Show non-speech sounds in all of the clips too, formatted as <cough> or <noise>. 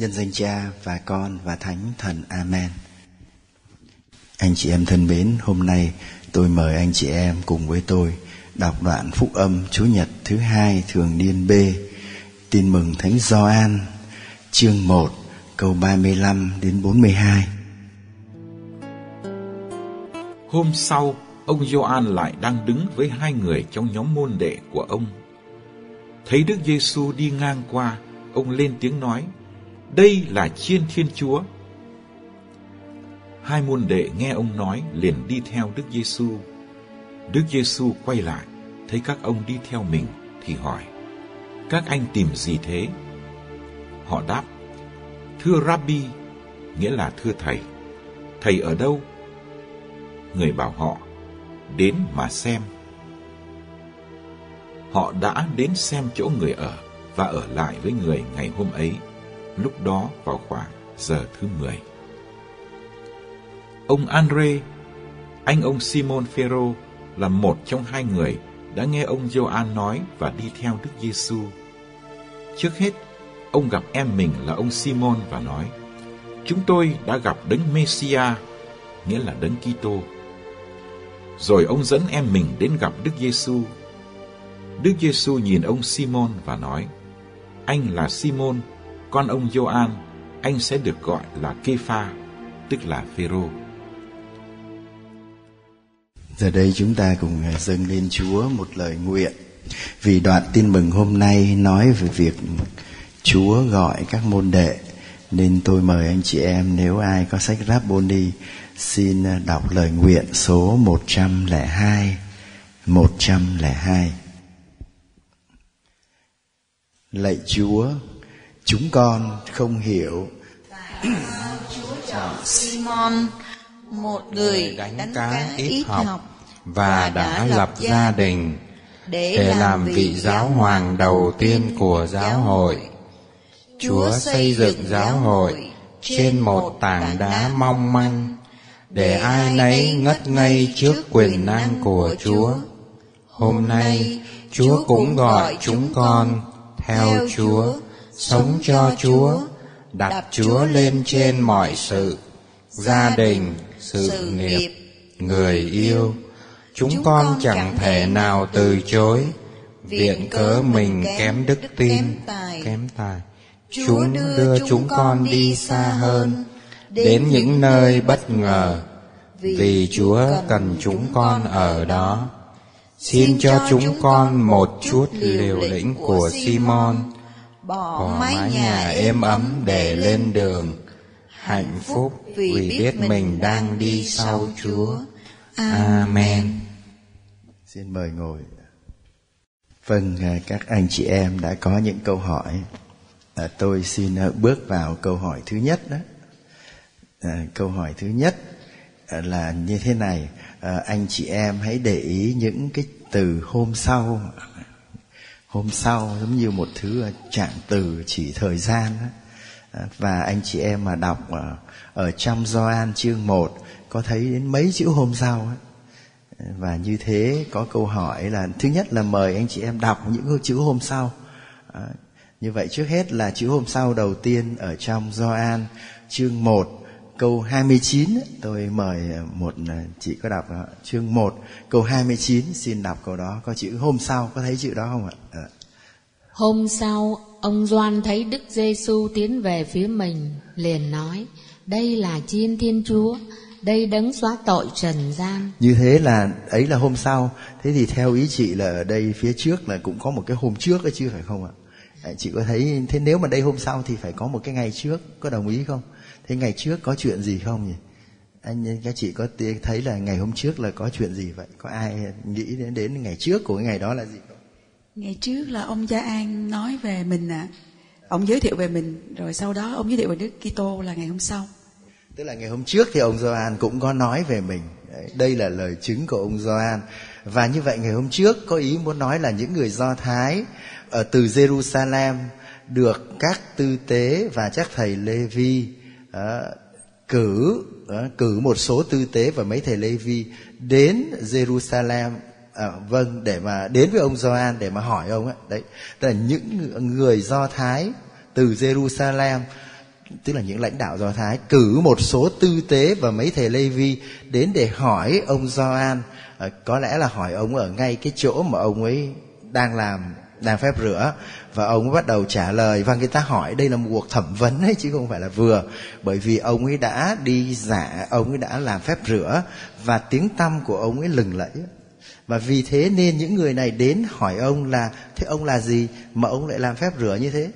Nhân danh Cha và Con và Thánh Thần. Amen. Anh chị em thân mến, hôm nay tôi mời anh chị em cùng với tôi đọc đoạn phúc âm Chúa Nhật thứ hai thường niên B. Tin mừng Thánh Gioan chương 1 câu 35 đến 42. Hôm sau, ông Gioan lại đang đứng với hai người trong nhóm môn đệ của ông. Thấy Đức Giêsu đi ngang qua, ông lên tiếng nói: đây là chiên Thiên Chúa. Hai môn đệ nghe ông nói liền đi theo Đức Giêsu. Đức Giêsu quay lại, thấy các ông đi theo mình thì hỏi: Các anh tìm gì thế? Họ đáp: Thưa Rabbi, nghĩa là thưa thầy. Thầy ở đâu? Người bảo họ: Đến mà xem. Họ đã đến xem chỗ người ở và ở lại với người ngày hôm ấy lúc đó vào khoảng giờ thứ 10. Ông Andre, anh ông Simon Phêrô là một trong hai người đã nghe ông Gioan nói và đi theo Đức Giêsu. Trước hết, ông gặp em mình là ông Simon và nói: "Chúng tôi đã gặp Đấng Mêsia, nghĩa là Đấng Kitô." Rồi ông dẫn em mình đến gặp Đức Giêsu. Đức Giêsu nhìn ông Simon và nói: "Anh là Simon, con ông Gioan, anh sẽ được gọi là Kepha, tức là Phêrô. Giờ đây chúng ta cùng à, dâng lên Chúa một lời nguyện. Vì đoạn tin mừng hôm nay nói về việc Chúa gọi các môn đệ nên tôi mời anh chị em nếu ai có sách Rabboni xin à, đọc lời nguyện số 102 102 Lạy Chúa chúng con không hiểu. Chúa chọn Simon một người đánh, đánh cá ít học và đã lập gia đình để làm vị giáo hoàng đầu tiên của giáo hội. Chúa xây dựng giáo hội trên một tảng đá mong manh để ai nấy ngất ngây trước quyền năng của Chúa. Hôm nay, Chúa cũng gọi chúng con theo Chúa sống cho Chúa, đặt Chúa lên trên mọi sự, gia đình, sự nghiệp, người yêu. Chúng con chẳng thể nào từ chối, viện cớ mình kém đức tin, kém tài. Chúa đưa chúng con đi xa hơn, đến những nơi bất ngờ, vì Chúa cần chúng con ở đó. Xin cho chúng con một chút liều lĩnh của Simon, bỏ mái nhà êm ấm để lên đường hạnh phúc vì biết mình đang đi sau Chúa. Amen. Xin mời ngồi. Vâng, à, các anh chị em đã có những câu hỏi. À, tôi xin à, bước vào câu hỏi thứ nhất đó. À, câu hỏi thứ nhất là như thế này. À, anh chị em hãy để ý những cái từ hôm sau hôm sau giống như một thứ ờ, trạng từ chỉ thời gian đó. Ờ, và anh chị em mà đọc ở, ở trong Gioan chương 1 có thấy đến mấy chữ hôm sau ấy. và như thế có câu hỏi là thứ nhất là mời anh chị em đọc những chữ hôm sau à, như vậy trước hết là chữ hôm sau đầu tiên ở trong Gioan chương 1 câu 29 tôi mời một chị có đọc đó. chương 1 câu 29 xin đọc câu đó có chữ hôm sau có thấy chữ đó không ạ? À. Hôm sau ông Doan thấy Đức Giêsu tiến về phía mình liền nói đây là chiên Thiên Chúa đây đấng xóa tội trần gian như thế là ấy là hôm sau thế thì theo ý chị là ở đây phía trước là cũng có một cái hôm trước ấy chứ phải không ạ chị có thấy thế nếu mà đây hôm sau thì phải có một cái ngày trước có đồng ý không thế ngày trước có chuyện gì không nhỉ? Anh các chị có thấy là ngày hôm trước là có chuyện gì vậy? Có ai nghĩ đến đến ngày trước của cái ngày đó là gì không? Ngày trước là ông cha an nói về mình à ông giới thiệu về mình rồi sau đó ông giới thiệu về đức kitô là ngày hôm sau. Tức là ngày hôm trước thì ông Gioan cũng có nói về mình. Đây là lời chứng của ông Gioan và như vậy ngày hôm trước có ý muốn nói là những người do thái ở từ Jerusalem được các tư tế và các thầy Lê Vi à, cử à, cử một số tư tế và mấy thầy Lê Vi đến Jerusalem à, vâng để mà đến với ông Gioan để mà hỏi ông ấy đấy tức là những người Do Thái từ Jerusalem tức là những lãnh đạo do thái cử một số tư tế và mấy thầy lê vi đến để hỏi ông gioan. À, có lẽ là hỏi ông ở ngay cái chỗ mà ông ấy đang làm đang phép rửa. Và ông ấy bắt đầu trả lời và người ta hỏi đây là một cuộc thẩm vấn ấy, chứ không phải là vừa. Bởi vì ông ấy đã đi giả, ông ấy đã làm phép rửa và tiếng tăm của ông ấy lừng lẫy và vì thế nên những người này đến hỏi ông là, thế ông là gì mà ông lại làm phép rửa như thế?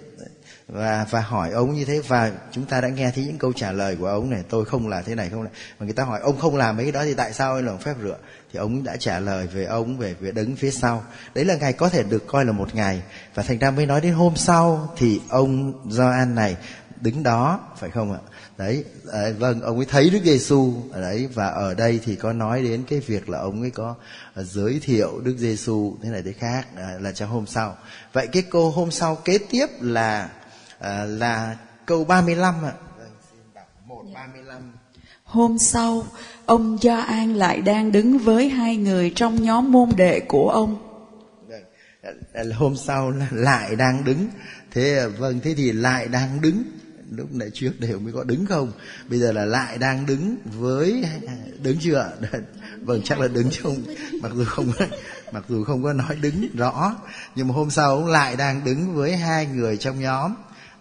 Và và hỏi ông như thế và chúng ta đã nghe thấy những câu trả lời của ông này, tôi không là thế này, không này mà người ta hỏi, ông không làm mấy cái đó thì tại sao ông làm phép rửa? Thì ông đã trả lời về ông về việc đứng phía sau. Đấy là ngày có thể được coi là một ngày. Và thành ra mới nói đến hôm sau thì ông Gioan này đứng đó phải không ạ? Đấy à, vâng ông ấy thấy Đức Giêsu ở đấy. Và ở đây thì có nói đến cái việc là ông ấy có giới thiệu Đức Giêsu thế này thế khác à, là trong hôm sau. Vậy cái câu hôm sau kế tiếp là à, là câu 35 ạ. Vâng, xin đọc 135 Hôm sau, ông Gia An lại đang đứng với hai người trong nhóm môn đệ của ông. Vâng, hôm sau lại đang đứng. Thế vâng, thế thì lại đang đứng. Lúc nãy trước đều mới có đứng không? Bây giờ là lại đang đứng với đứng chưa? <laughs> Vâng, chắc là đứng chứ không. Mặc dù không mặc dù không có nói đứng rõ, nhưng mà hôm sau ông lại đang đứng với hai người trong nhóm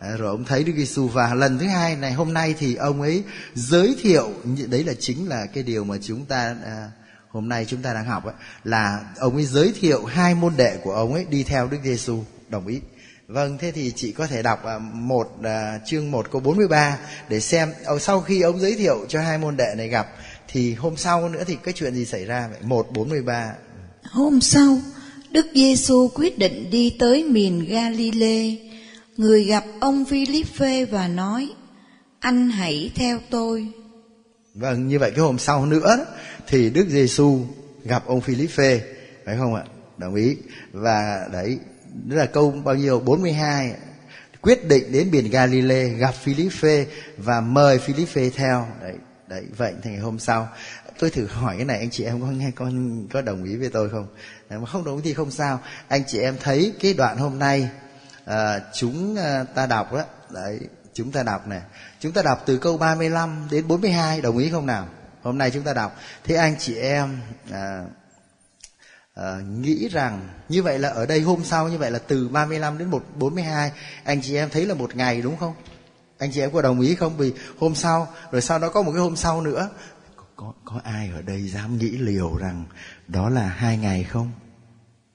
À, rồi ông thấy Đức Giêsu và lần thứ hai này hôm nay thì ông ấy giới thiệu đấy là chính là cái điều mà chúng ta à, hôm nay chúng ta đang học ấy, là ông ấy giới thiệu hai môn đệ của ông ấy đi theo Đức Giêsu đồng ý Vâng, thế thì chị có thể đọc à, một à, chương 1 câu 43 để xem ờ, sau khi ông giới thiệu cho hai môn đệ này gặp thì hôm sau nữa thì cái chuyện gì xảy ra vậy? 1 43. Hôm sau, Đức Giêsu quyết định đi tới miền Galilee người gặp ông Philippe và nói, anh hãy theo tôi. Vâng, như vậy cái hôm sau nữa thì Đức Giêsu gặp ông Philippe, phải không ạ? Đồng ý. Và đấy, đó là câu bao nhiêu? 42. Quyết định đến biển Galilee gặp Philippe và mời Philippe theo. Đấy, đấy vậy thì ngày hôm sau tôi thử hỏi cái này anh chị em có nghe con có đồng ý với tôi không? Nếu mà không đồng ý thì không sao. Anh chị em thấy cái đoạn hôm nay à, chúng ờ, ta đọc đó. Đấy chúng ta đọc này. Chúng ta đọc từ câu 35 đến 42 đồng ý không nào? Hôm nay chúng ta đọc. Thế anh chị em à, à, nghĩ rằng như vậy là ở đây hôm sau như vậy là từ 35 đến 1 42 anh chị em thấy là một ngày đúng không? Anh chị em có đồng ý không? Vì hôm sau rồi sau đó có một cái hôm sau nữa. Có có ai ở đây dám nghĩ liều rằng đó là hai ngày không?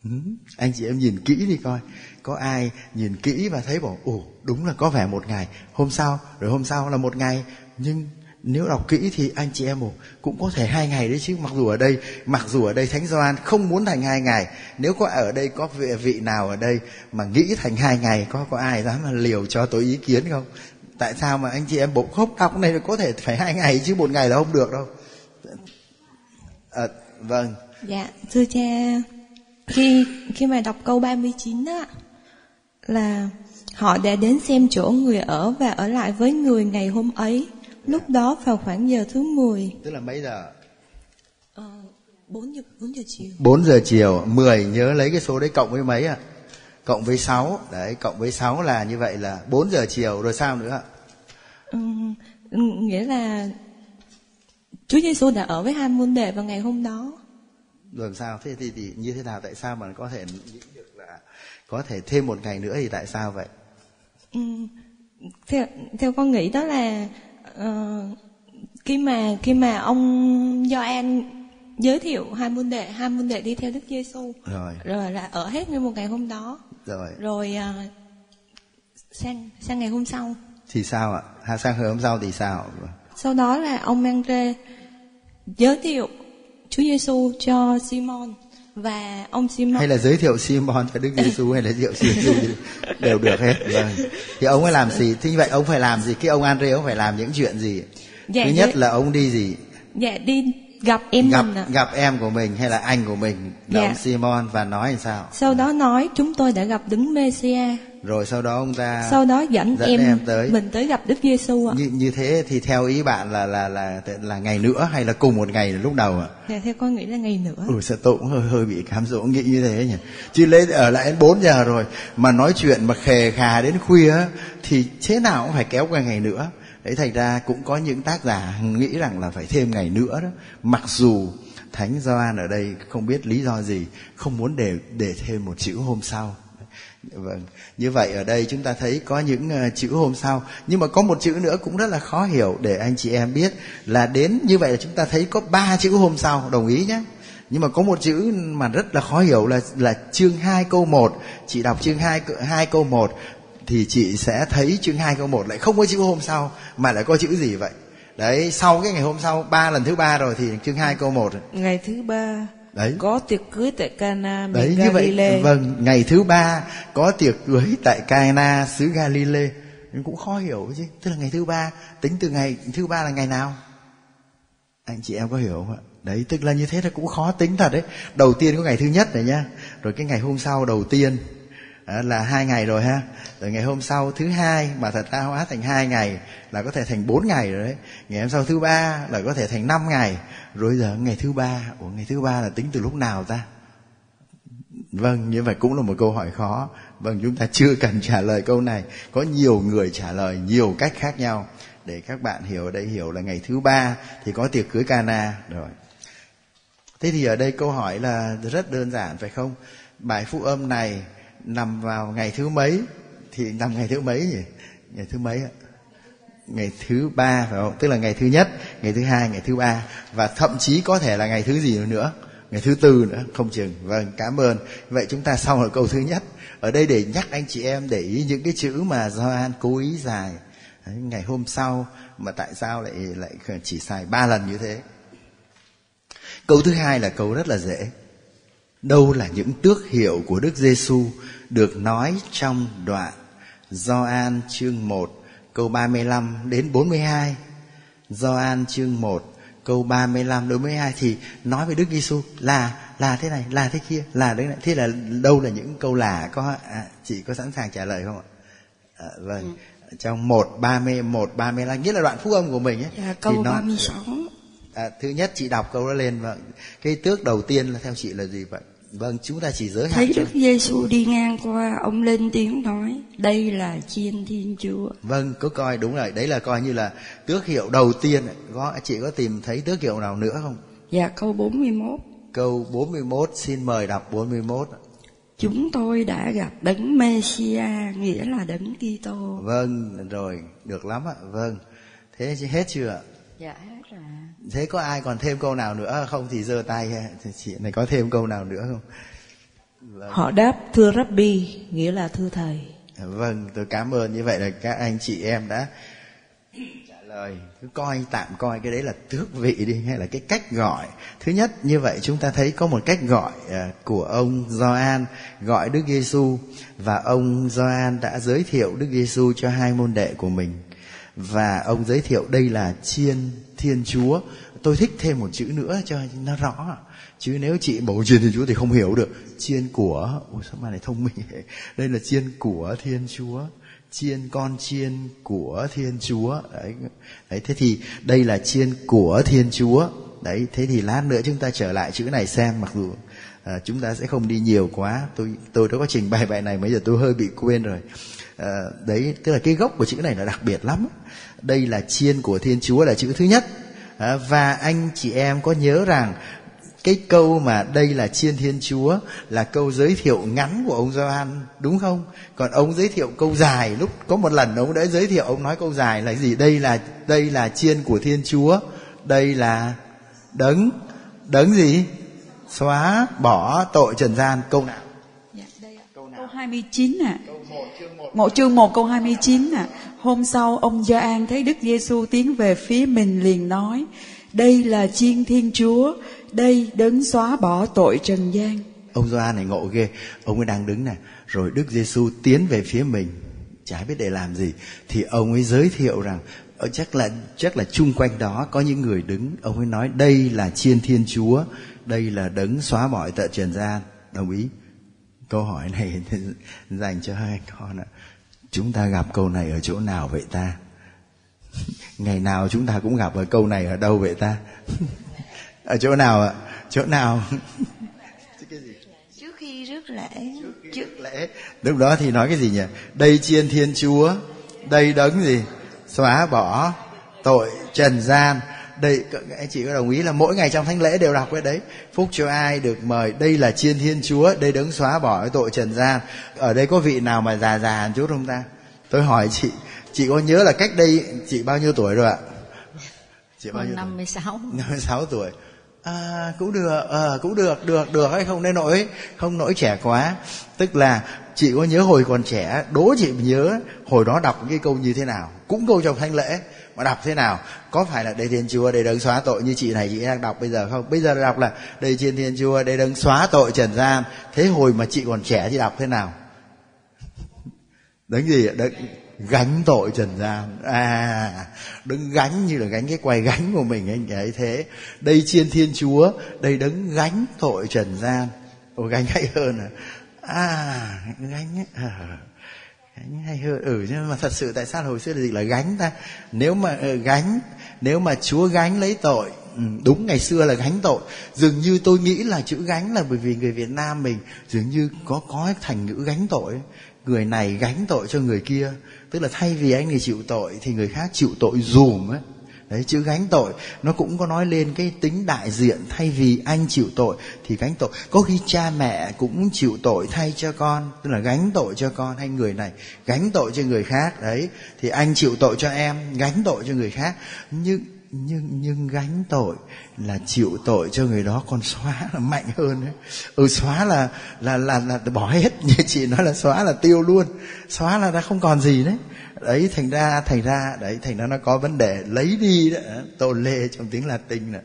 Ừ? anh chị em nhìn kỹ đi coi có ai nhìn kỹ và thấy bảo ồ đúng là có vẻ một ngày hôm sau rồi hôm sau là một ngày. Nhưng nếu đọc kỹ thì anh chị em cũng có thể hai ngày đấy chứ mặc dù ở đây mặc dù ở đây thánh gioan không muốn thành hai ngày nếu có ở đây có vị, vị nào ở đây mà nghĩ thành hai ngày có có ai dám mà liều cho tôi ý kiến không? Tại sao mà anh chị em bộ khóc đọc này có thể phải hai ngày chứ một ngày là không được đâu. À, vâng. Dạ thưa cha khi khi mà đọc câu 39 đó là họ đã đến xem chỗ người ở và ở lại với người ngày hôm ấy. Lúc đó vào khoảng giờ thứ 10. Tức là mấy giờ? Ờ, 4 giờ 4 giờ chiều. 4 giờ chiều, 10 nhớ lấy cái số đấy cộng với mấy ạ? À? Cộng với 6, đấy, cộng với 6 là như vậy là 4 giờ chiều rồi sao nữa ạ? Ừ, nghĩa là Chúa Giêsu đã ở với hai môn đệ vào ngày hôm đó. Rồi sao? Thế thì, thì như thế nào tại sao mà có thể nghĩ được có thể thêm một ngày nữa thì tại sao vậy? Ừ, theo theo con nghĩ đó là uh, khi mà khi mà ông Gioan giới thiệu hai môn đệ hai môn đệ đi theo Đức Giêsu rồi. rồi là ở hết nguyên một ngày hôm đó. Rồi. Rồi uh, sang sang ngày hôm sau. Thì sao ạ? À, sang ngày hôm sau thì sao? Sau đó là ông Andre giới thiệu Chúa Giêsu cho Simon và ông Simon hay là giới thiệu Simon cho Đức Giêsu hay là giới thiệu Giêsu đều được hết. Vâng. Thì ông ấy làm gì? Thế như vậy ông phải làm gì? Cái ông Andre ông phải làm những chuyện gì? Dạ, thứ nhất dạ. là ông đi gì? Dạ đi gặp em gặp mình ạ. gặp em của mình hay là anh của mình là dạ. ông Simon và nói làm sao? Sau đó nói chúng tôi đã gặp đứng Messia rồi sau đó ông ta sau đó dẫn, em, em tới mình tới gặp Đức Giêsu ạ. như như thế thì theo ý bạn là là là là ngày nữa hay là cùng một ngày lúc đầu ạ? Dạ, theo con nghĩ là ngày nữa. Ừ tôi cũng hơi hơi bị cám dỗ nghĩ như thế nhỉ. Chứ lấy ở lại đến 4 giờ rồi mà nói chuyện mà khề khà đến khuya thì thế nào cũng phải kéo qua ngày nữa. Đấy thành ra cũng có những tác giả nghĩ rằng là phải thêm ngày nữa đó. Mặc dù Thánh Gioan ở đây không biết lý do gì không muốn để để thêm một chữ hôm sau. Vâng, như vậy ở đây chúng ta thấy có những uh, chữ hôm sau. Nhưng mà có một chữ nữa cũng rất là khó hiểu để anh chị em biết Là đến như vậy là chúng ta thấy có ba chữ hôm sau, đồng ý nhé. Nhưng mà có một chữ mà rất là khó hiểu là là chương 2 câu 1 Chị đọc chương 2, 2 câu 1 Thì chị sẽ thấy chương 2 câu 1 lại không có chữ hôm sau Mà lại có chữ gì vậy? Đấy sau cái ngày hôm sau ba lần thứ ba rồi thì chương 2 câu 1 Ngày thứ ba. Đấy. Có tiệc cưới tại Cana miền Đấy Galilee. như vậy vâng ngày thứ ba có tiệc cưới tại Cana xứ Galilee. Nhưng cũng khó hiểu chứ. Tức là ngày thứ ba tính từ ngày thứ ba là ngày nào? Anh chị em có hiểu không ạ? Đấy tức là như thế là cũng khó tính thật đấy. Đầu tiên có ngày thứ nhất này nhá. Rồi cái ngày hôm sau đầu tiên à, là hai ngày rồi ha. Rồi ngày hôm sau thứ hai mà thật ra hóa thành hai ngày là có thể thành bốn ngày rồi đấy. Ngày hôm sau thứ ba là có thể thành năm ngày. Rồi giờ ngày thứ ba ủa ngày thứ ba là tính từ lúc nào ta? Vâng như vậy cũng là một câu hỏi khó. Vâng chúng ta chưa cần trả lời câu này. Có nhiều người trả lời nhiều cách khác nhau. Để các bạn hiểu ở đây hiểu là ngày thứ ba thì có tiệc cưới Cana. Rồi. Thế thì ở đây câu hỏi là rất đơn giản phải không? Bài phúc âm này nằm vào ngày thứ mấy? Thì nằm ngày thứ mấy nhỉ? Ngày thứ mấy ạ? Ngày thứ ba phải không? Tức là ngày thứ nhất ngày thứ hai ngày thứ ba. Và thậm chí có thể là ngày thứ gì nữa? Ngày thứ tư nữa không chừng. Vâng cảm ơn. Vậy chúng ta xong ở câu thứ nhất. Ở đây để nhắc anh chị em để ý những cái chữ mà Gioan cố ý dài. Đấy, ngày hôm sau mà tại sao lại lại chỉ xài ba lần như thế? Câu thứ hai là câu rất là dễ. Đâu là những tước hiệu của Đức Giêsu được nói trong đoạn Gioan chương 1 câu 35 đến 42. Gioan chương 1 câu 35 đến 42 thì nói về Đức Giêsu là là thế này, là thế kia, là đấy này. Thế là đâu là những câu là có à, chị có sẵn sàng trả lời không ạ? À, vâng. Ừ. Trong 1 31 35 nghĩa là đoạn phúc âm của mình ấy. Dạ, câu thì nó, 36. À, thứ nhất chị đọc câu đó lên vâng. Cái tước đầu tiên là theo chị là gì vậy? Vâng, chúng ta chỉ giới hạn Thấy Đức Giêsu đi ngang qua, ông lên tiếng nói, đây là chiên Thiên Chúa. Vâng, có coi đúng rồi, đấy là coi như là tước hiệu đầu tiên. Có chị có tìm thấy tước hiệu nào nữa không? Dạ, câu 41. Câu 41, xin mời đọc 41. Chúng tôi đã gặp đấng Messia, nghĩa là đấng Kitô. Vâng, rồi, được lắm ạ. Vâng. Thế hết chưa Dạ hết rồi. Thế có ai còn thêm câu nào nữa không thì giơ tay thì chị này có thêm câu nào nữa không? Vâng. Họ đáp thưa Rabbi, nghĩa là thưa thầy. Vâng, tôi cảm ơn như vậy là các anh chị em đã trả lời cứ coi tạm coi cái đấy là tước vị đi hay là cái cách gọi thứ nhất như vậy chúng ta thấy có một cách gọi uh, của ông Gioan gọi Đức Giêsu và ông Gioan đã giới thiệu Đức Giêsu cho hai môn đệ của mình và ông giới thiệu đây là chiên thiên chúa. Tôi thích thêm một chữ nữa cho nó rõ. Chứ nếu chị bầu chiên thiên chúa thì không hiểu được. Chiên của ôi sao mà này thông minh đây là chiên của thiên chúa. Chiên con chiên của thiên chúa. Đấy đấy thế thì đây là chiên của thiên chúa. Đấy thế thì lát nữa chúng ta trở lại chữ này xem mặc dù à, chúng ta sẽ không đi nhiều quá. Tôi tôi đã có trình bày bài này mấy giờ tôi hơi bị quên rồi à, đấy tức là cái gốc của chữ này là đặc biệt lắm. Đây là chiên của thiên chúa là chữ thứ nhất. À, và anh chị em có nhớ rằng cái câu mà đây là chiên thiên chúa là câu giới thiệu ngắn của ông Gioan đúng không? Còn ông giới thiệu câu dài lúc có một lần ông đã giới thiệu ông nói câu dài là gì? Đây là đây là chiên của thiên chúa. Đây là đấng đấng gì? Xóa bỏ tội trần gian. Câu nào? Dạ, đây câu, nào? câu 29 ạ. À. câu 1 chương 1 một chương 1 câu 29 à. hôm sau ông Gioan thấy Đức Giêsu tiến về phía mình liền nói, đây là chiên thiên chúa, đây đấng xóa bỏ tội trần gian. Ông Gioan này ngộ ghê. Ông ấy đang đứng này, rồi Đức Giêsu tiến về phía mình. Chả biết để làm gì, thì ông ấy giới thiệu rằng ở chắc là chắc là chung quanh đó có những người đứng. Ông ấy nói, đây là chiên thiên chúa, đây là đấng xóa bỏ tội trần gian. Đồng ý câu hỏi này <laughs> dành cho hai con ạ. Chúng ta gặp câu này ở chỗ nào vậy ta? <laughs> Ngày nào chúng ta cũng gặp ở câu này ở đâu vậy ta? <laughs> Ở chỗ nào ạ? Chỗ nào? Trước khi rước lễ. Trước rước lễ. Lúc đó thì nói cái gì nhỉ? Đây chiên thiên chúa đây đấng gì? Xóa bỏ tội trần gian đây anh chị có đồng ý là mỗi ngày trong thánh lễ đều đọc cái đấy. Phúc cho ai được mời? Đây là chiên thiên chúa đây đấng xóa bỏ cái tội trần gian. Ở đây có vị nào mà già già chút không ta? Tôi hỏi chị chị có nhớ là cách đây chị bao nhiêu tuổi rồi ạ? Chị bao nhiêu 56 56 tuổi. À, cũng được à, cũng được được được hay không nên nỗi không nỗi trẻ quá. Tức là chị có nhớ hồi còn trẻ đố chị nhớ hồi đó đọc cái câu như thế nào? Cũng câu trong thánh lễ mà đọc thế nào? Có phải là đây thiên chúa đây đấng xóa tội như chị này, chị đang đọc bây giờ không? Bây giờ đọc là đây trên thiên chúa đây đấng xóa tội, trần gian thế hồi mà chị còn trẻ, chị đọc thế nào? Đấng gì đấng gánh tội trần gian à đấng gánh như là gánh cái quay gánh của mình anh ấy, thế. Đây chiên thiên chúa, đây đấng gánh tội trần gian ồ gánh hay hơn à? À gánh à gánh hay hơn ừ nhưng mà thật sự tại sao hồi xưa là gì? Là gánh ta. Nếu mà uh, gánh nếu mà chúa gánh lấy tội ừ, đúng ngày xưa là gánh tội. Dường như tôi nghĩ là chữ gánh là bởi vì người việt nam mình dường như có có thành ngữ gánh tội người này gánh tội cho người kia tức là thay vì anh này chịu tội thì người khác chịu tội dùm ấy đấy, chữ gánh tội, nó cũng có nói lên cái tính đại diện thay vì anh chịu tội thì gánh tội. Có khi cha mẹ cũng chịu tội thay cho con, tức là gánh tội cho con hay người này, gánh tội cho người khác, đấy. Thì anh chịu tội cho em, gánh tội cho người khác. Nhưng nhưng nhưng gánh tội là chịu tội cho người đó còn xóa là mạnh hơn đấy. Ừ xóa là là là là bỏ hết. <laughs> Như chị nói là xóa là tiêu luôn. Xóa là đã không còn gì đấy đấy thành ra thành ra đấy thành ra nó có vấn đề lấy đi đó. Tô lê trong tiếng latin là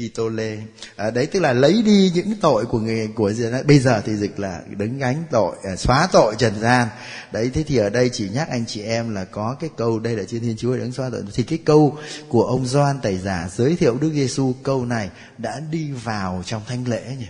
Kitole à, đấy tức là lấy đi những tội của người của bây giờ thì dịch là đứng gánh tội à, xóa tội trần gian. Đấy thế thì ở đây chỉ nhắc anh chị em là có cái câu đây là trên thiên chúa đứng xóa tội. Thì cái câu của ông Doan tẩy giả giới thiệu Đức Giêsu câu này đã đi vào trong thánh lễ nhỉ?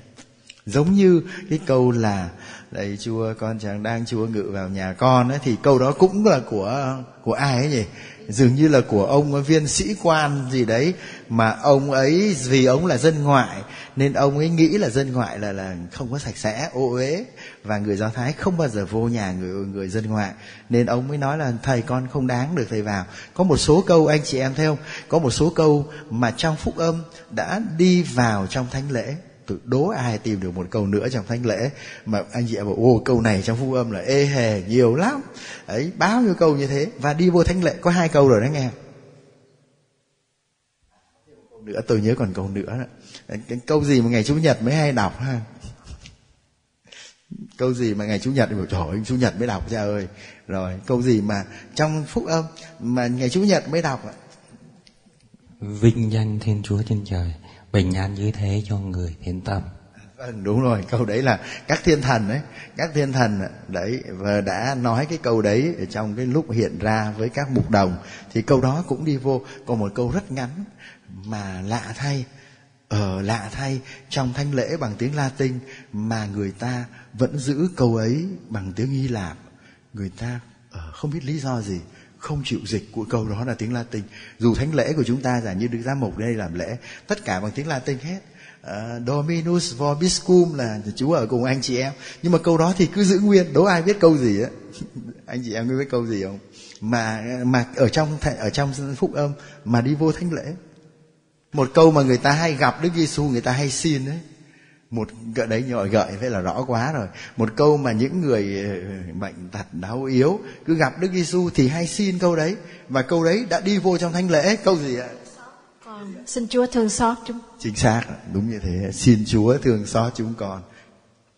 Giống như cái câu là đây chúa, con chẳng đang chúa ngự vào nhà con ấy, thì câu đó cũng là của của ai ấy nhỉ? Dường như là của ông viên sĩ quan gì đấy, mà ông ấy, vì ông là dân ngoại, nên ông ấy nghĩ là dân ngoại là là không có sạch sẽ, ô uế, và người do thái không bao giờ vô nhà người người dân ngoại. Nên ông mới nói là, thầy, con không đáng được thầy vào. Có một số câu, anh chị em thấy không? Có một số câu mà trong phúc âm đã đi vào trong thánh lễ tự đố ai tìm được một câu nữa trong thánh lễ. Mà anh chị em bảo ô câu này trong phúc âm là ê hề nhiều lắm. Ấy bao nhiêu câu như thế. Và đi vô thánh lễ, có hai câu rồi đó nghe. Nữa, tôi nhớ còn câu nữa đó. cái câu gì mà ngày chủ nhật mới hay đọc ha? Câu gì mà ngày chủ nhật thì bảo, trời ơi, chủ nhật mới đọc cha ơi. Rồi, câu gì mà trong phúc âm mà ngày chủ nhật mới đọc vinh danh thiên chúa trên trời bình an như thế cho người thiện tâm. Vâng đúng rồi câu đấy là các thiên thần đấy các thiên thần đấy và đã nói cái câu đấy ở trong cái lúc hiện ra với các mục đồng thì câu đó cũng đi vô. Còn một câu rất ngắn mà lạ thay ở ờ, lạ thay trong thanh lễ bằng tiếng Latin mà người ta vẫn giữ câu ấy bằng tiếng Hy Lạp. Người ta uh, không biết lý do gì không chịu dịch của câu đó là tiếng Latin. Dù thánh lễ của chúng ta giả như Đức Giám Mục đây làm lễ, tất cả bằng tiếng Latin hết. Uh, Dominus vobiscum là Chúa ở cùng anh chị em. Nhưng mà câu đó thì cứ giữ nguyên, đố ai biết câu gì á. <laughs> anh chị em có biết câu gì không? Mà mà ở trong ở trong phúc âm mà đi vô thánh lễ. Một câu mà người ta hay gặp Đức Giêsu người ta hay xin đấy một gợi đấy gọi gợi phải là rõ quá rồi. Một câu mà những người ờ, bệnh tật đau yếu cứ gặp Đức Giêsu thì hay xin câu đấy. Và câu đấy đã đi vô trong thánh lễ. Câu gì ạ? Con xin Chúa thương xót chúng. Chính xác đúng như thế. Xin Chúa thương xót chúng con.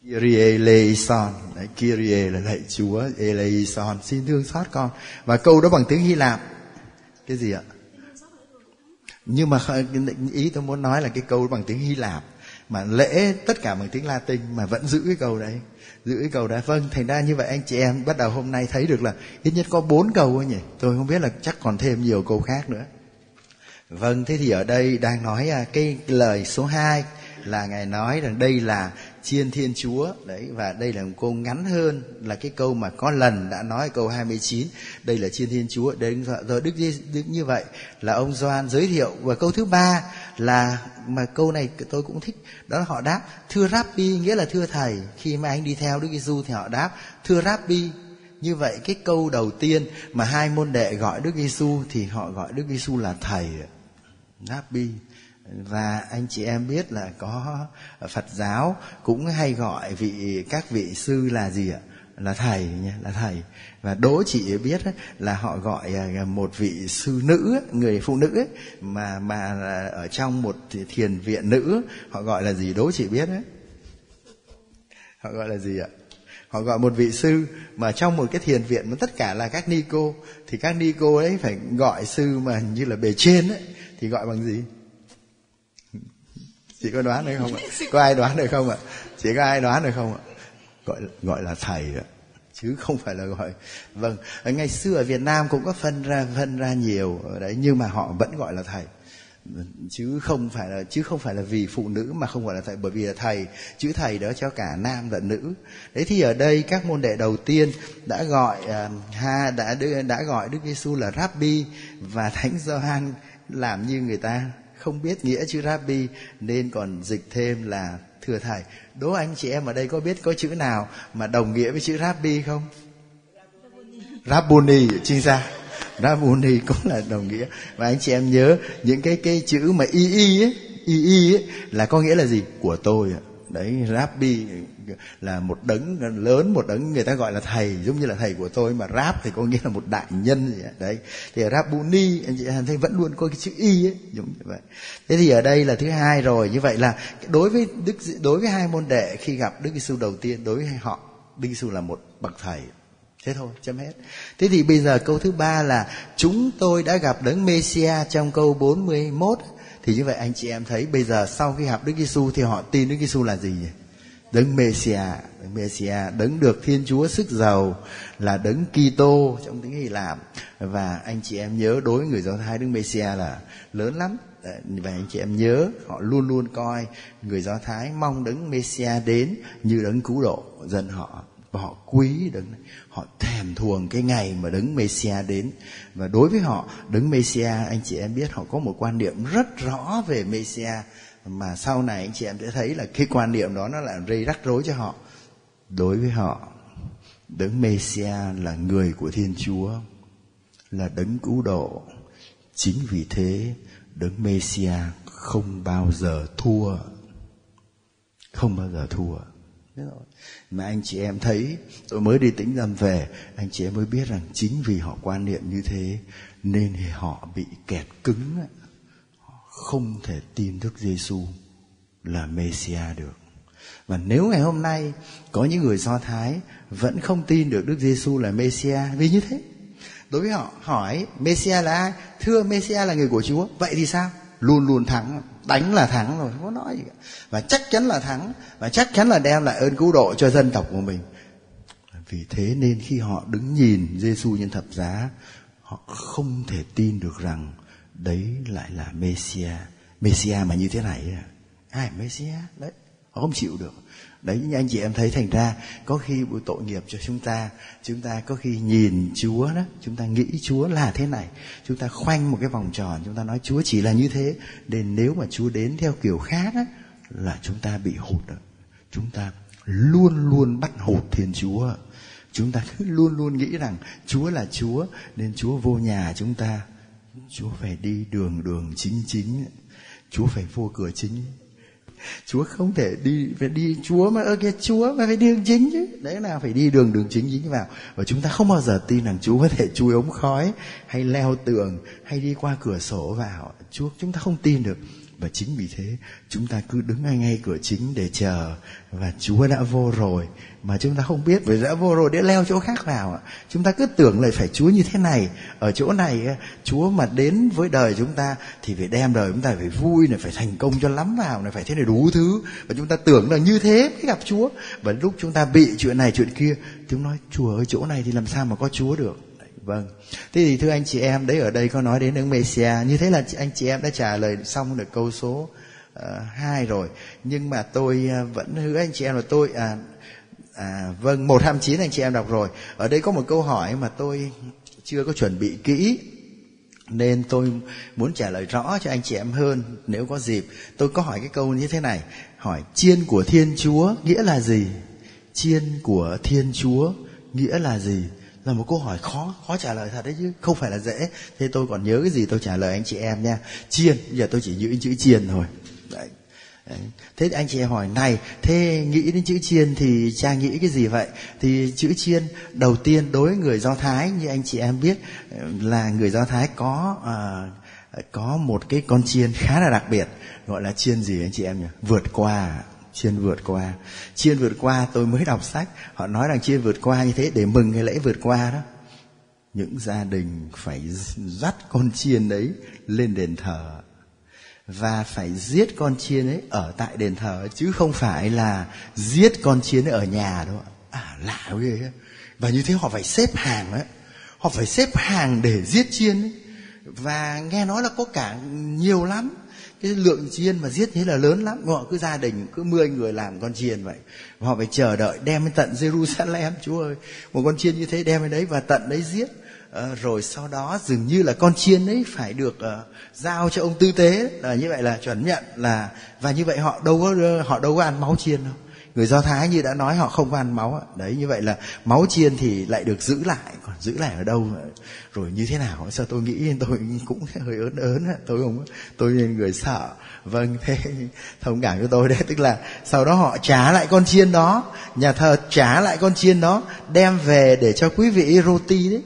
Kyrie eleison. Đấy, Kyrie là lạy Chúa eleison. Xin thương xót con. Và câu đó bằng tiếng Hy Lạp. Cái gì ạ? Nhưng mà ý tôi muốn nói là cái câu bằng tiếng Hy Lạp mà lễ tất cả bằng tiếng Latin mà vẫn giữ cái câu đấy. Giữ cái câu đấy. Vâng thành ra như vậy anh chị em bắt đầu hôm nay thấy được là ít nhất có bốn câu thôi nhỉ. Tôi không biết là chắc còn thêm nhiều câu khác nữa. Vâng thế thì ở đây đang nói à, cái lời số 2 là ngài nói rằng đây là chiên thiên chúa. Đấy và đây là một câu ngắn hơn là cái câu mà có lần đã nói câu 29 đây là chiên thiên chúa. Đến rồi đức, đức như vậy là ông Doan giới thiệu. Và câu thứ ba là mà câu này tôi cũng thích. Đó là họ đáp thưa Rabbi nghĩa là thưa thầy. Khi mà anh đi theo Đức Giêsu thì họ đáp thưa Rabbi. Như vậy cái câu đầu tiên mà hai môn đệ gọi Đức Giêsu thì họ gọi Đức Giêsu là thầy Rabbi và anh chị em biết là có Phật giáo cũng hay gọi vị, các vị sư là gì ạ? là thầy nha là thầy. Và đố chị biết là họ gọi à, một vị sư nữ người phụ nữ mà mà ở trong một thiền viện nữ họ gọi là gì? Đố chị biết đấy. Họ gọi là gì ạ? Họ gọi một vị sư, mà trong một cái thiền viện mà tất cả là các ni cô, thì các ni cô ấy phải gọi sư mà như là bề trên ấy, thì gọi bằng gì? Chị có đoán được không ạ? Có ai đoán được không ạ? Chỉ có ai đoán được không ạ? Gọi gọi là thầy ạ. Chứ không phải là gọi. Vâng ngày xưa ở Việt Nam cũng có phân ra phân ra nhiều ở đấy nhưng mà họ vẫn gọi là thầy. Chứ không phải là chứ không phải là vì phụ nữ mà không gọi là thầy bởi vì là thầy chữ thầy đó cho cả nam và nữ. Đấy thì ở đây các môn đệ đầu tiên đã gọi uh, ha đã đã gọi Đức Giêsu là Rabbi và Thánh Gioan làm như người ta không biết nghĩa chữ rabbi nên còn dịch thêm là thưa thầy. Đố anh chị em ở đây có biết có chữ nào mà đồng nghĩa với chữ rabbi không? Rabuni, chính ra Rabuni cũng là đồng nghĩa. Và anh chị em nhớ những cái cái chữ mà y y ấy y y ấy là có nghĩa là gì? Của tôi ạ đấy, rabbi là một đấng lớn, một đấng người ta gọi là thầy, giống như là thầy của tôi, mà rap thì có nghĩa là một đại nhân gì đấy, thì rabuni anh chị thấy vẫn luôn có cái chữ y ấy, giống như vậy. Thế thì ở đây là thứ hai rồi, như vậy là đối với đức đối với hai môn đệ khi gặp đức giêsu đầu tiên, đối với họ, đức giêsu là một bậc thầy. Thế thôi, chấm hết. Thế thì bây giờ câu thứ ba là, chúng tôi đã gặp đấng Messia trong câu 41 thì như vậy anh chị em thấy bây giờ sau khi gặp Đức Giêsu thì họ tin Đức Giêsu là gì nhỉ? Đấng Messia, đấng Messia, đấng được Thiên Chúa sức giàu là đấng Kitô trong tiếng Hy Lạp. Và anh chị em nhớ đối với người Do Thái đấng Messia là lớn lắm. Và anh chị em nhớ họ luôn luôn coi người Do Thái mong đấng Messia đến như đấng cứu độ dân họ và họ quý đấng này họ thèm thuồng cái ngày mà đấng Messia đến. Và đối với họ, đấng Messia anh chị em biết, họ có một quan niệm rất rõ về Messia mà sau này anh chị em sẽ thấy là cái quan niệm đó nó là gây rắc rối cho họ. Đối với họ, đấng Messia là người của Thiên Chúa, là đấng cứu độ. Chính vì thế, đấng Messia không bao giờ thua. Không bao giờ thua mà anh chị em thấy, tôi mới đi tĩnh tâm về, anh chị em mới biết rằng chính vì họ quan niệm như thế, nên họ bị kẹt cứng họ không thể tin Đức Giêsu là Messia được. Và nếu ngày hôm nay có những người Do Thái vẫn không tin được Đức Giêsu là Messia, vì như thế, đối với họ, hỏi Messia là ai? Thưa Messia là người của Chúa, vậy thì sao? Luôn luôn thắng, đánh là thắng rồi không có nói gì cả. Và chắc chắn là thắng, và chắc chắn là đem lại ơn cứu độ cho dân tộc của mình. Vì thế nên khi họ đứng nhìn Giêsu trên thập giá, họ không thể tin được rằng đấy lại là Messia. Messia mà như thế này ai? Messia? Đấy, họ không chịu được đấy như anh chị em thấy thành ra có khi buổi tội nghiệp cho chúng ta chúng ta có khi nhìn chúa đó chúng ta nghĩ chúa là thế này chúng ta khoanh một cái vòng tròn chúng ta nói chúa chỉ là như thế nên nếu mà chúa đến theo kiểu khác đó, là chúng ta bị hụt rồi chúng ta luôn luôn bắt hụt thiên chúa. Chúng ta cứ luôn luôn nghĩ rằng chúa là chúa nên chúa vô nhà chúng ta. Chúa phải đi đường đường chính chính. Chúa phải vô cửa chính. Chúa không thể đi, phải đi Chúa mà, ơ, kìa, Chúa mà phải đi đường chính chứ. Đấy là phải đi đường đường chính chính vào. Và chúng ta không bao giờ tin rằng Chúa có thể chui ống khói, hay leo tường, hay đi qua cửa sổ vào. Chúa, chúng ta không tin được và chính vì thế, chúng ta cứ đứng ngay ngay cửa chính để chờ. Và Chúa đã vô rồi, mà chúng ta không biết vì đã vô rồi để leo chỗ khác vào chúng ta cứ tưởng là phải Chúa như thế này, ở chỗ này Chúa mà đến với đời chúng ta thì phải đem đời chúng ta phải vui này, phải thành công cho lắm vào này, phải thế này đủ thứ. Và chúng ta tưởng là như thế mới gặp Chúa. Và lúc chúng ta bị chuyện này, chuyện kia chúng nói, Chúa ở chỗ này thì làm sao mà có Chúa được? Vâng. Thế thì thưa anh chị em, đấy ở đây có nói đến đức Messia. Như thế là anh chị em đã trả lời xong được câu số uh, hai rồi. Nhưng mà tôi uh, vẫn hứa anh chị em là tôi à, à vâng một hai chín anh chị em đọc rồi. Ở đây có một câu hỏi mà tôi chưa có chuẩn bị kỹ nên tôi muốn trả lời rõ cho anh chị em hơn nếu có dịp. Tôi có hỏi cái câu như thế này. Hỏi chiên của thiên chúa nghĩa là gì? Chiên của thiên chúa nghĩa là gì? Là một câu hỏi khó khó trả lời thật đấy chứ. Không phải là dễ. Thế tôi còn nhớ cái gì tôi trả lời anh chị em nha. Chiên. Giờ tôi chỉ giữ chữ chiên thôi. Đấy. đấy. thế anh chị em hỏi này thế nghĩ đến chữ chiên thì cha nghĩ cái gì vậy? Thì chữ chiên đầu tiên đối với người do thái như anh chị em biết là người do thái có à, có một cái con chiên khá là đặc biệt gọi là chiên gì anh chị em nhỉ? Vượt qua chiên vượt qua. Chiên vượt qua, tôi mới đọc sách. Họ nói rằng chiên vượt qua như thế để mừng cái lễ vượt qua đó. Những gia đình phải dắt con chiên đấy lên đền thờ. Và phải giết con chiên ấy ở tại đền thờ, chứ không phải là giết con chiên ấy ở nhà đâu à lạ ghê và như thế họ phải xếp hàng ấy họ phải xếp hàng để giết chiên ấy. Và nghe nói là có cả nhiều lắm cái lượng chiên mà giết thế là lớn lắm. Họ cứ gia đình cứ 10 người làm con chiên vậy. Họ phải chờ đợi đem đến tận Jerusalem. Chúa ơi một con chiên như thế đem đến đấy và tận đấy giết. À, rồi sau đó dường như là con chiên ấy phải được uh, giao cho ông tư tế. Là như vậy là chuẩn nhận là và như vậy họ đâu có ờ, họ đâu có ăn máu chiên đâu người do thái như đã nói, họ không ăn máu đấy, như vậy là máu chiên thì lại được giữ lại. Còn giữ lại ở đâu rồi như thế nào? Sao tôi nghĩ tôi cũng hơi ớn ớn tôi không, tôi là người sợ. Vâng thế <laughs> thông cảm cho tôi đấy. Tức là sau đó họ trả lại con chiên đó. Nhà thờ trả lại con chiên đó, đem về để cho quý vị roti đấy.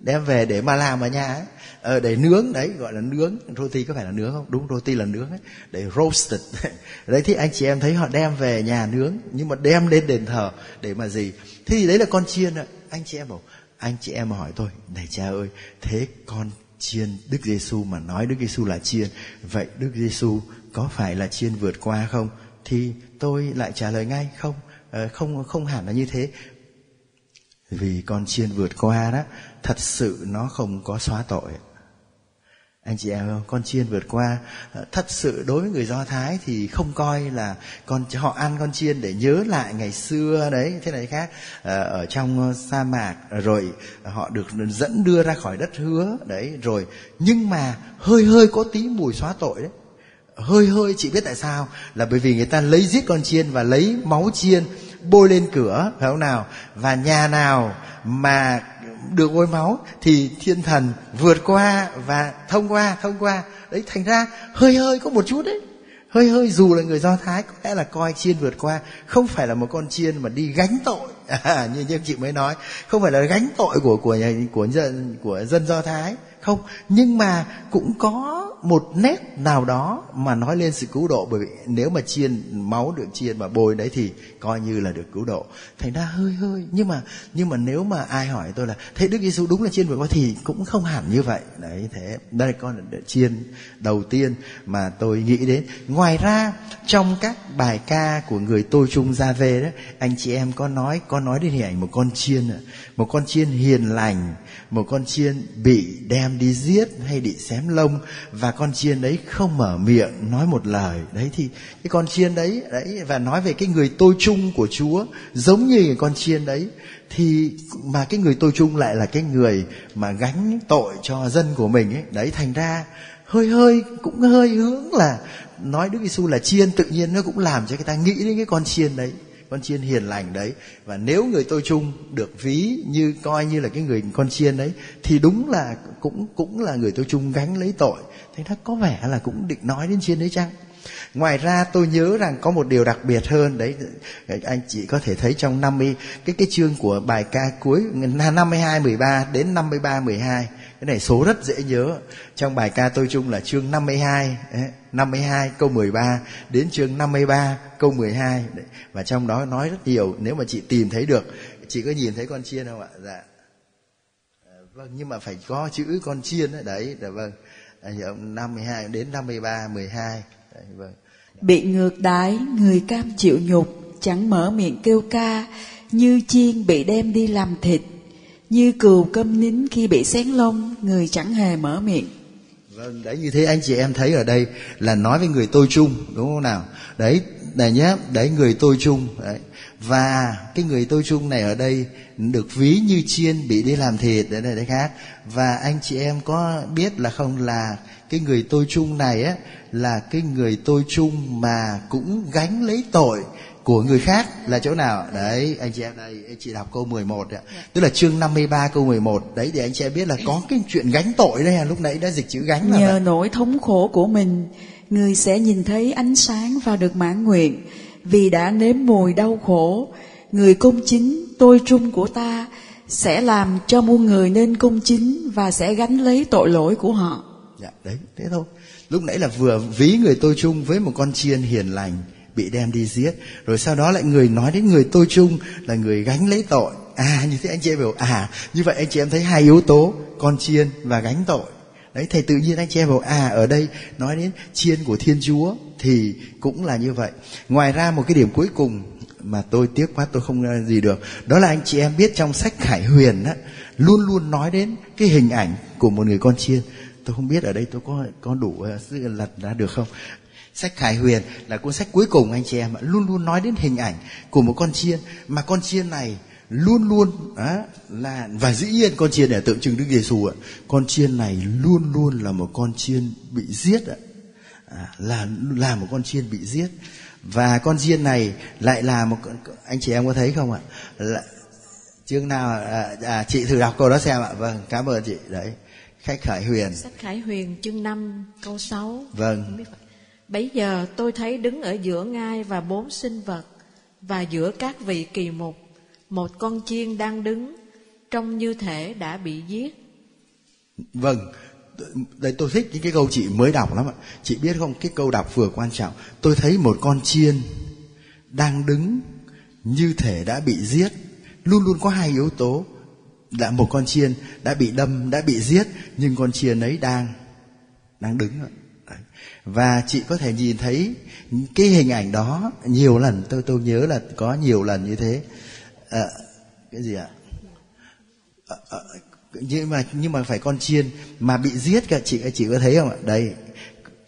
Đem về để mà làm ở nhà ấy ờ, để nướng đấy gọi là nướng. Roti có phải là nướng không? Đúng roti là nướng ấy. Để roasted. <laughs> Đấy thì anh chị em thấy họ đem về nhà nướng nhưng mà đem lên đền thờ để mà gì? Thế thì đấy là con chiên ạ. Anh chị em bảo anh chị em hỏi tôi này cha ơi thế con chiên Đức Giêsu mà nói Đức Giêsu là chiên vậy Đức Giêsu có phải là chiên vượt qua không? Thì tôi lại trả lời ngay không ờ, không không hẳn là như thế. Vì con chiên vượt qua đó thật sự nó không có xóa tội anh chị em không con chiên vượt qua ờ, thật sự đối với người do thái thì không coi là con họ ăn con chiên để nhớ lại ngày xưa đấy, thế này khác. Ờ, ở trong ờ, sa mạc rồi họ được dẫn đưa ra khỏi đất hứa, đấy, rồi. Nhưng mà hơi hơi có tí mùi xóa tội đấy. Hơi hơi, chị biết tại sao? Là bởi vì người ta lấy giết con chiên và lấy máu chiên bôi lên cửa, phải không nào? Và nhà nào mà được bôi máu thì thiên thần vượt qua và thông qua thông qua. Đấy thành ra hơi hơi có một chút đấy. Hơi hơi dù là người do thái có lẽ là coi chiên vượt qua không phải là một con chiên mà đi gánh tội. <laughs> À, như như chị mới nói không phải là gánh tội của của nhà, của dân của dân do thái. Không nhưng mà cũng có một nét nào đó mà nói lên sự cứu độ, bởi vì nếu mà chiên máu được chiên mà bôi đấy thì coi như là được cứu độ. Thành ra hơi hơi, nhưng mà nhưng mà nếu mà ai hỏi tôi là, thế Đức Giêsu đúng là chiên vừa qua? thì cũng không hẳn như vậy. Đấy, thế. Đây, con là chiên đầu tiên mà tôi nghĩ đến. Ngoài ra, trong các bài ca của người tôi trung ra về đó, anh chị em có nói có nói đến hình ảnh một con chiên một con chiên hiền lành, một con chiên bị đem đi giết hay bị xém lông và con chiên đấy không mở miệng nói một lời. Đấy thì cái con chiên đấy đấy, và nói về cái người tôi chung của Chúa, giống như cái con chiên đấy, thì mà cái người tôi chung lại là cái người mà gánh tội cho dân của mình ấy. Đấy, thành ra hơi hơi, cũng hơi hướng là nói Đức Giêsu là chiên, tự nhiên nó cũng làm cho người ta nghĩ đến cái con chiên đấy, con chiên hiền lành đấy. Và nếu người tôi chung được ví như, coi như là cái người con chiên đấy, thì đúng là cũng cũng là người tôi chung gánh lấy tội thế nó có vẻ là cũng định nói đến chiên đấy chăng? Ngoài ra tôi nhớ rằng có một điều đặc biệt hơn đấy, anh chị có thể thấy trong 50 cái cái chương của bài ca cuối 52 13 đến 53 12 cái này số rất dễ nhớ. Trong bài ca tôi chung là chương 52 52 câu 13 đến chương 53 câu 12 và trong đó nói rất nhiều, nếu mà chị tìm thấy được. Chị có nhìn thấy con chiên không ạ? Dạ. Ờ, vâng nhưng mà phải có chữ con chiên đấy đấy dạ vâng. 52 đến 53 12 đấy, vâng. Bị ngược đãi người cam chịu nhục chẳng mở miệng kêu ca như chiên bị đem đi làm thịt như cừu câm nín khi bị xén lông người chẳng hề mở miệng. Vâng đấy như thế anh chị em thấy ở đây là nói với người tôi chung đúng không nào? Đấy này nhé đấy người tôi chung đấy. Và cái người tôi chung này ở đây được ví như chiên bị đi làm thịt đấy này đấy khác và anh chị em có biết là không? Là cái người tôi chung này á là cái người tôi chung mà cũng gánh lấy tội của người khác là chỗ nào? Đấy anh chị em đây anh chị đọc câu 11 ạ. Tức là chương 53 câu 11 đấy thì anh chị em biết là có cái chuyện gánh tội đây à lúc nãy đã dịch chữ gánh nhờ vậy. nỗi thống khổ của mình người sẽ nhìn thấy ánh sáng và được mãn nguyện. Vì đã nếm mùi đau khổ người công chính tôi trung của ta sẽ làm cho muôn người nên công chính và sẽ gánh lấy tội lỗi của họ. Dạ đấy, thế thôi. Lúc nãy là vừa ví người tôi chung với một con chiên hiền lành bị đem đi giết, rồi sau đó lại người nói đến người tôi chung là người gánh lấy tội. À như thế anh chị em hiểu. À như vậy anh chị em thấy hai yếu tố, con chiên và gánh tội. Đấy, thầy tự nhiên anh chị em bảo à ở đây nói đến chiên của thiên chúa thì cũng là như vậy. Ngoài ra một cái điểm cuối cùng mà tôi tiếc quá tôi không ờ, gì được đó là anh chị em biết trong sách khải huyền á luôn luôn nói đến cái hình ảnh của một người con chiên tôi không biết ở đây tôi có có đủ ờ, sự lật ra được không sách khải huyền là cuốn sách cuối cùng anh chị em luôn luôn nói đến hình ảnh của một con chiên mà con chiên này luôn luôn á, là và dĩ nhiên con chiên này tượng trưng Đức Giêsu ạ. Con chiên này luôn luôn là một con chiên bị giết ạ. À, là là một con chiên bị giết và con chiên này lại là một anh chị em có thấy không ạ? Là, chương nào à, à, chị thử đọc câu đó xem ạ. Vâng, cảm ơn chị. Đấy. Khách Khải Huyền. Sách Khải Huyền chương 5 câu 6. Vâng. Bấy giờ tôi thấy đứng ở giữa ngai và bốn sinh vật và giữa các vị kỳ mục một con chiên đang đứng trông như thể đã bị giết. Vâng, đây tôi thích những cái câu chị mới đọc lắm ạ. Chị biết không, cái câu đọc vừa quan trọng. Tôi thấy một con chiên đang đứng như thể đã bị giết. Luôn luôn có hai yếu tố. Là một con chiên đã bị đâm, đã bị giết, nhưng con chiên ấy đang đang đứng ạ. Và chị có thể nhìn thấy cái hình ảnh đó nhiều lần. Tôi tôi nhớ là có nhiều lần như thế à, cái gì ạ à, à, nhưng mà nhưng mà phải con chiên, mà bị giết cả chị chị có thấy không ạ? Đây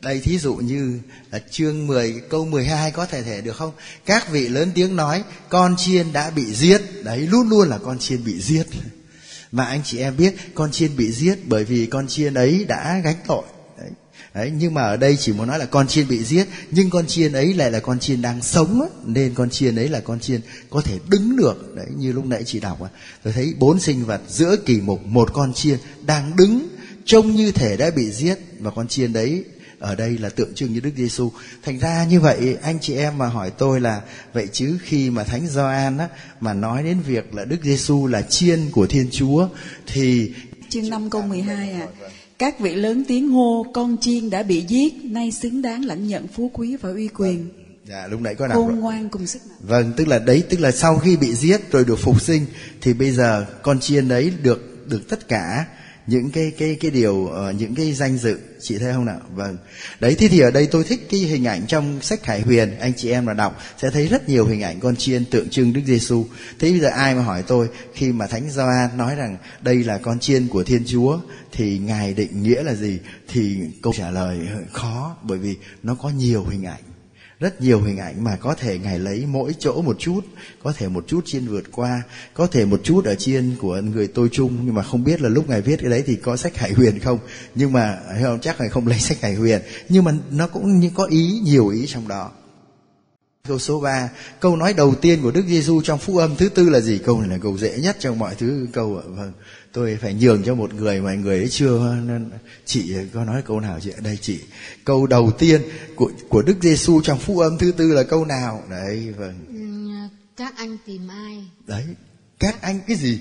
đây, thí dụ như là chương 10 câu 12 có thể thể được không? Các vị lớn tiếng nói, con chiên đã bị giết. Đấy, luôn luôn là con chiên bị giết. Mà anh chị em biết, con chiên bị giết bởi vì con chiên ấy đã gánh tội. Đấy, nhưng mà ở đây chỉ muốn nói là con chiên bị giết nhưng con chiên ấy lại là con chiên đang sống nên con chiên ấy là con chiên có thể đứng được. Đấy như lúc nãy chị đọc tôi thấy bốn sinh vật giữa kỳ mục một con chiên đang đứng trông như thể đã bị giết và con chiên đấy ở đây là tượng trưng như Đức Giêsu. Thành ra như vậy anh chị em mà hỏi tôi là vậy chứ khi mà Thánh Gioan á mà nói đến việc là Đức Giêsu là chiên của Thiên Chúa thì chương 5 câu 12 à các vị lớn tiếng hô con chiên đã bị giết nay xứng đáng lãnh nhận phú quý và uy quyền. Dạ lúc nãy có đọc khôn ngoan cùng sức mạnh. Vâng tức là đấy tức là sau khi bị giết rồi được phục sinh thì bây giờ con chiên đấy được được tất cả những cái cái cái điều uh, những cái danh dự chị thấy không nào? Vâng. Đấy thế thì ở đây tôi thích cái hình ảnh trong sách Khải Huyền anh chị em là đọc sẽ thấy rất nhiều hình ảnh con chiên tượng trưng Đức Giêsu thế bây giờ ai mà hỏi tôi khi mà Thánh Gioan nói rằng đây là con chiên của Thiên Chúa thì ngài định nghĩa là gì? Thì câu trả lời khó bởi vì nó có nhiều hình ảnh rất nhiều hình ảnh mà có thể ngài lấy mỗi chỗ một chút có thể một chút chiên vượt qua có thể một chút ở chiên của người tôi chung nhưng mà không biết là lúc ngài viết cái đấy thì có sách hải huyền không nhưng mà không chắc ngài không lấy sách hải huyền nhưng mà nó cũng có ý nhiều ý trong đó Câu số 3, câu nói đầu tiên của Đức Giêsu trong phúc âm thứ tư là gì? Câu này là câu dễ nhất trong mọi thứ câu ạ. Vâng, tôi phải nhường cho một người mà người ấy chưa chị có nói câu nào chị đây chị câu đầu tiên của của Đức Giêsu trong phúc âm thứ tư là câu nào? Đấy, vâng. Các anh tìm ai? Đấy, các anh cái gì?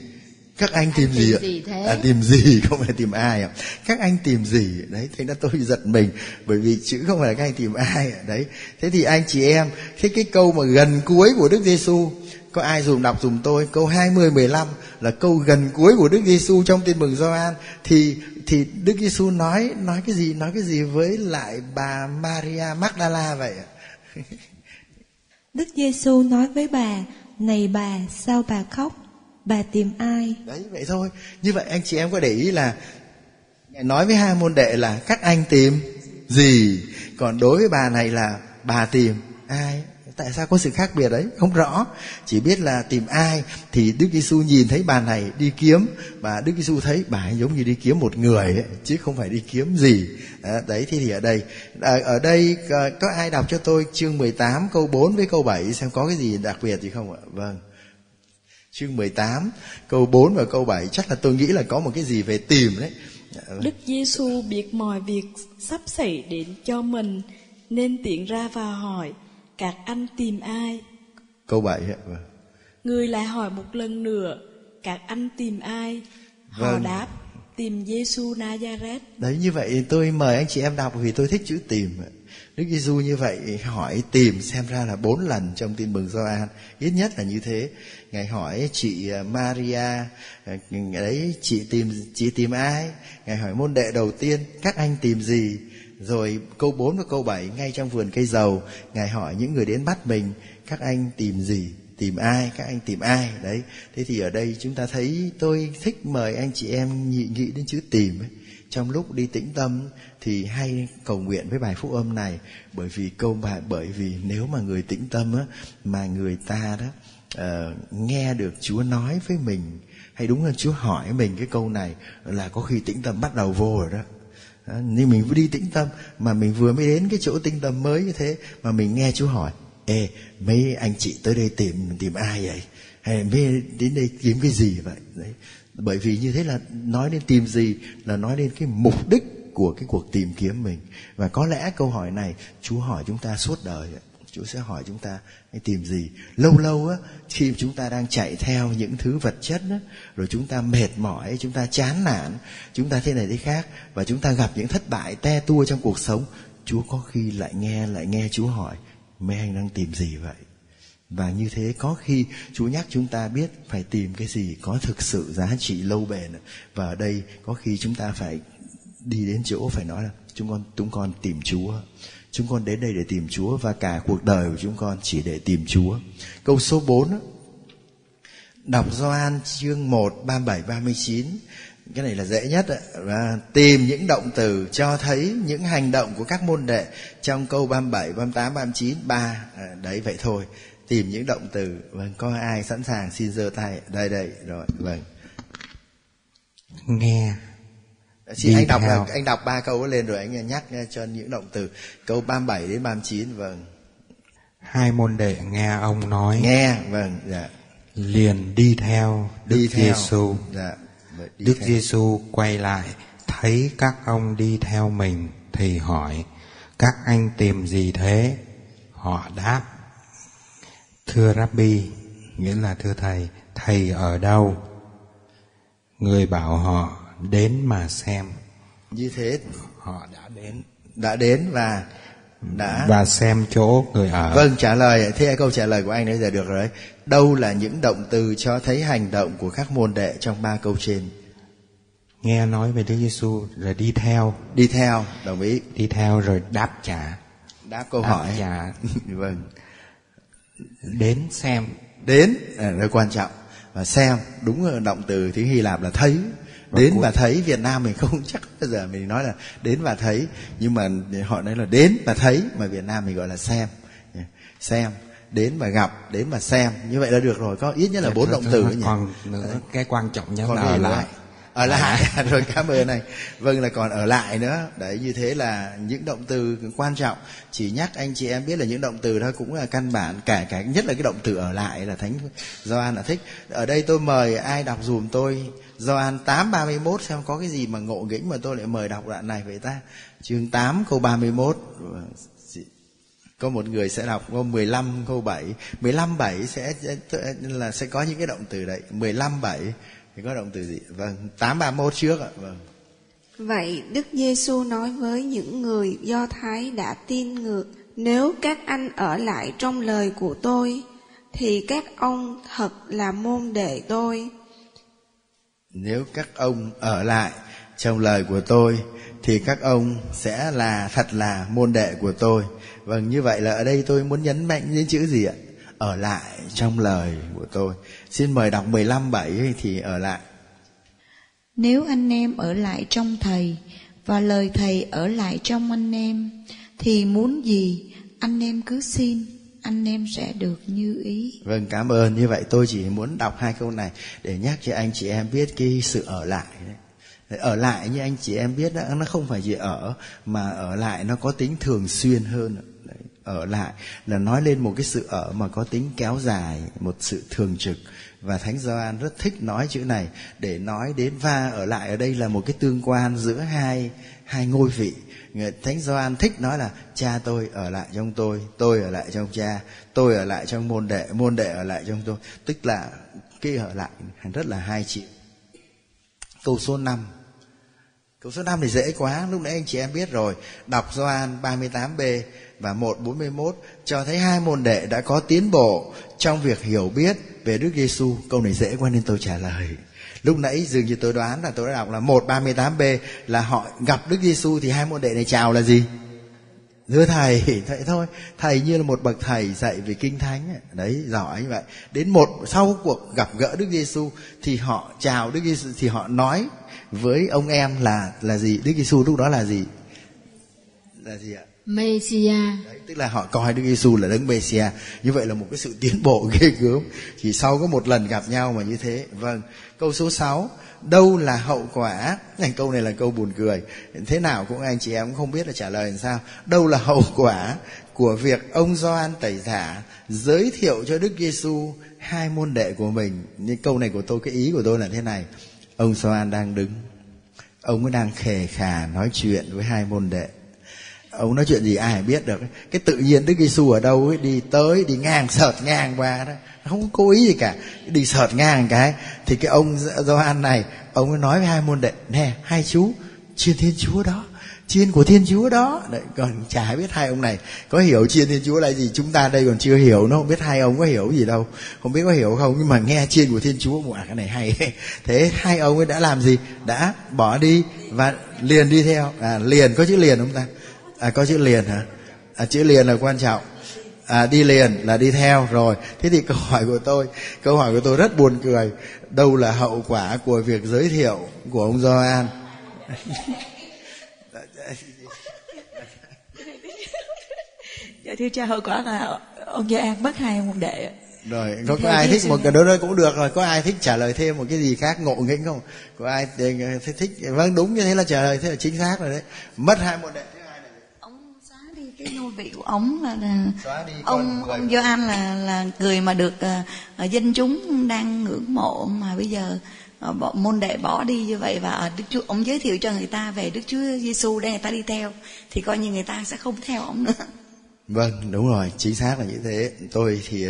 các anh tìm anh gì ạ thế? à tìm gì <laughs> không phải tìm ai ạ các anh tìm gì đấy thế là tôi giật mình bởi vì chữ không phải là các anh tìm ai đấy thế thì anh chị em thế cái câu mà gần cuối của Đức Giêsu có ai dùng đọc dùng tôi? Câu 20 15 là câu gần cuối của Đức Giêsu trong Tin mừng Gioan. Thì thì Đức Giêsu nói nói cái gì nói cái gì với lại bà Maria Magdala vậy ạ? <laughs> Đức Giêsu nói với bà này bà sao bà khóc? Bà tìm ai? Đấy vậy thôi. Như vậy anh chị em có để ý là ngài nói với hai môn đệ là các anh tìm gì? Còn đối với bà này là bà tìm ai tại sao có sự khác biệt đấy không rõ. Chỉ biết là tìm ai thì đức giêsu nhìn thấy bà này đi kiếm và đức giêsu thấy bà ấy giống như đi kiếm một người ấy, chứ không phải đi kiếm gì. À, đấy thì, thì ở đây à, ở đây à, có ai đọc cho tôi chương 18 câu 4 với câu 7 xem có cái gì đặc biệt gì không ạ? Vâng. Chương 18 câu 4 và câu 7 chắc là tôi nghĩ là có một cái gì về tìm đấy. Dạ, đức Giêsu biết mọi việc sắp xảy đến cho mình nên tiện ra và hỏi các anh tìm ai? Câu 7 ạ. Vâng. Người lại hỏi một lần nữa, các anh tìm ai? Họ vâng. đáp, tìm Giêsu Nazareth. Đấy như vậy tôi mời anh chị em đọc vì tôi thích chữ tìm. Đức Giêsu như vậy hỏi tìm xem ra là bốn lần trong tin mừng Gioan ít nhất là như thế. Ngài hỏi chị à, Maria à, đấy chị tìm chị tìm ai? Ngài hỏi môn đệ đầu tiên các anh tìm gì? Rồi câu 4 và câu 7 ngay trong vườn cây dầu, Ngài hỏi những người đến bắt mình, các anh tìm gì? Tìm ai? Các anh tìm ai? Đấy. Thế thì ở đây chúng ta thấy tôi thích mời anh chị em nhị nghĩ đến chữ tìm ấy. Trong lúc đi tĩnh tâm thì hay cầu nguyện với bài phúc âm này bởi vì câu bài bởi vì nếu mà người tĩnh tâm á mà người ta đó uh, nghe được Chúa nói với mình hay đúng hơn Chúa hỏi mình cái câu này là có khi tĩnh tâm bắt đầu vô rồi đó nhưng mình đi tĩnh tâm, mà mình vừa mới đến cái chỗ tĩnh tâm mới như thế, mà mình nghe chú hỏi, ê, mấy anh chị tới đây tìm tìm ai vậy? Hay mấy đến đây kiếm cái gì vậy? Đấy. Bởi vì như thế là nói đến tìm gì, là nói đến cái mục đích của cái cuộc tìm kiếm mình. Và có lẽ câu hỏi này chú hỏi chúng ta suốt đời Chúa sẽ hỏi chúng ta hãy tìm gì. Lâu lâu á, khi chúng ta đang chạy theo những thứ vật chất á, rồi chúng ta mệt mỏi, chúng ta chán nản, chúng ta thế này thế khác, và chúng ta gặp những thất bại te tua trong cuộc sống, Chúa có khi lại nghe lại nghe Chúa hỏi, mấy anh đang tìm gì vậy? Và như thế có khi Chúa nhắc chúng ta biết phải tìm cái gì có thực sự giá trị lâu bền. Và ở đây có khi chúng ta phải đi đến chỗ phải nói là, chúng con chúng con tìm Chúa. Chúng con đến đây để tìm Chúa và cả cuộc đời của chúng con chỉ để tìm Chúa. Câu số 4 Đọc Gioan chương 1 37 39 cái này là dễ nhất ạ. và tìm những động từ cho thấy những hành động của các môn đệ trong câu 37, 38, 39, 3 à, đấy vậy thôi. Tìm những động từ. Vâng, có ai sẵn sàng xin giơ tay. Đây đây rồi, vâng. Nghe Xin anh đọc theo. anh đọc ba câu lên rồi anh nhắc cho những động từ câu 37 đến 39 vâng. Hai môn đệ nghe ông nói. Nghe vâng dạ. Liền đi theo Đức Giêsu. Dạ. Đức Giêsu quay lại thấy các ông đi theo mình thì hỏi các anh tìm gì thế? Họ đáp Thưa Rabbi, nghĩa là thưa thầy, thầy ở đâu? Người bảo họ đến mà xem. Như thế họ đã đến đã đến và đã và xem chỗ người ở. Vâng trả lời. Thế câu trả lời của anh bây giờ được rồi đâu là những động từ cho thấy hành động của các môn đệ trong ba câu trên? Nghe nói về Đức Giêsu rồi đi theo. Đi theo đồng ý. Đi theo rồi đáp trả. Đáp câu đáp hỏi. trả. <laughs> Vâng. Đến xem. Đến là rất quan trọng. Và xem đúng động từ tiếng Hy Lạp là thấy đến và thấy Việt Nam mình không <laughs> chắc bây giờ mình nói là đến và thấy nhưng mà họ nói là đến và thấy mà Việt Nam mình gọi là xem. Xem đến và gặp đến và xem. Như vậy là được rồi có ít nhất là bốn động từ nhỉ? còn nữa cái quan trọng nhất là ở lại ở lại. à. <laughs> rồi cảm ơn này vâng là còn ở lại nữa. Đấy như thế là những động từ quan trọng. Chỉ nhắc anh chị em biết là những động từ đó cũng là căn bản. Cả cả nhất là cái động từ ở lại là thánh Gioan là thích. Ở đây tôi mời ai đọc dùm tôi? Gioan 8:31 xem có cái gì mà ngộ nghĩnh mà tôi lại mời đọc đoạn này vậy ta? Chương 8 câu 31 có một người sẽ đọc câu 15 câu 7 15 7 sẽ là sẽ có những cái động từ đấy. 15 7 thì có động từ gì vâng 831 trước ạ vâng Vậy Đức Giêsu nói với những người Do Thái đã tin ngược Nếu các anh ở lại trong lời của tôi Thì các ông thật là môn đệ tôi nếu các ông ở lại trong lời của tôi thì các ông sẽ là thật là môn đệ của tôi. Vâng, như vậy là ở đây tôi muốn nhấn mạnh đến chữ gì ạ? Ở lại trong lời của tôi. Xin mời đọc 15 7 thì ở lại. Nếu anh em ở lại trong Thầy và lời Thầy ở lại trong anh em, thì muốn gì anh em cứ xin, anh em sẽ được như ý. Vâng, cảm ơn. Như vậy tôi chỉ muốn đọc hai câu này để nhắc cho anh chị em biết cái sự ở lại đấy ở lại như anh chị em biết đó, nó không phải chỉ ở mà ở lại nó có tính thường xuyên hơn ở lại là nói lên một cái sự ở mà có tính kéo dài một sự thường trực. Và thánh Gioan rất thích nói chữ này để nói đến va ở lại ở đây là một cái tương quan giữa hai hai ngôi vị. Thánh Gioan thích nói là cha tôi ở lại trong tôi tôi ở lại trong cha tôi ở lại trong môn đệ môn đệ ở lại trong tôi. Tức là cái ở lại rất là hai chịu câu số 5 Câu số 5 thì dễ quá, lúc nãy anh chị em biết rồi. Đọc Gioan 38b và 141 cho thấy hai môn đệ đã có tiến bộ trong việc hiểu biết về Đức Giêsu. Câu này dễ quá nên tôi trả lời. Lúc nãy dường như tôi đoán là tôi đã đọc là 138b là họ gặp Đức Giêsu thì hai môn đệ này chào là gì? Thưa thầy, <laughs> vậy thôi, thầy như là một bậc thầy dạy về kinh thánh ấy. đấy giỏi như vậy. Đến một sau cuộc gặp gỡ Đức Giêsu thì họ chào Đức Giêsu thì họ nói với ông em là là gì Đức Giêsu lúc đó là gì là gì ạ Messia Đấy, tức là họ coi Đức Giêsu là đấng Messia như vậy là một cái sự tiến bộ <laughs> ghê gớm. Chỉ sau có một lần gặp nhau mà như thế. Vâng câu số 6 đâu là hậu quả? Này câu này là câu buồn cười. Thế nào cũng anh chị em cũng không biết là trả lời làm sao. Đâu là hậu quả của việc ông Gioan tẩy giả giới thiệu cho Đức Giêsu hai môn đệ của mình? Như câu này của tôi cái ý của tôi là thế này. Ông Gioan đang đứng. Ông ấy đang khề khà nói chuyện với hai môn đệ ông nói chuyện gì ai biết được. Cái tự nhiên đức giêsu ở đâu ấy đi tới đi ngang <laughs> sợt ngang qua đó. Không có cố ý gì cả. Đi sợt ngang cái thì cái ông Gioan này ông ấy nói với hai môn đệ nè hai chú chiên thiên chúa đó chiên của thiên chúa đó. Đấy, còn chả biết hai ông này có hiểu chiên thiên chúa là gì. Chúng ta đây còn chưa hiểu nó không biết hai ông có hiểu gì đâu. Không biết có hiểu không nhưng mà nghe chiên của thiên chúa một cái này hay. <laughs> Thế hai ông ấy đã làm gì? Đã bỏ đi và liền đi theo. À liền có chữ liền không ta? À có chữ liền hả? À chữ liền là quan trọng. À đi liền là đi theo rồi. Thế thì câu hỏi của tôi câu hỏi của tôi rất buồn cười. Đâu là hậu quả của việc giới thiệu của ông Gioan? <laughs> Dạ thưa cha hậu quả là ông gia an bắt hai môn đệ. Rồi có, có ai thích một cái đó cũng được rồi. Có ai thích trả lời thêm một cái gì khác ngộ nghĩnh không? Có ai thích, thích vâng đúng như thế là trả lời thế là chính xác rồi đấy. Mất hai môn đệ. ông cái ngôi vị của ông là, là ông ông Gioan là là người mà được uh, dân chúng đang ngưỡng mộ mà bây giờ uh, môn đệ bỏ đi như vậy và Đức Chúa ông giới thiệu cho người ta về Đức Chúa Giêsu để người ta đi theo thì coi như người ta sẽ không theo ông nữa <laughs> Vâng, đúng rồi, chính xác là như thế. Tôi thì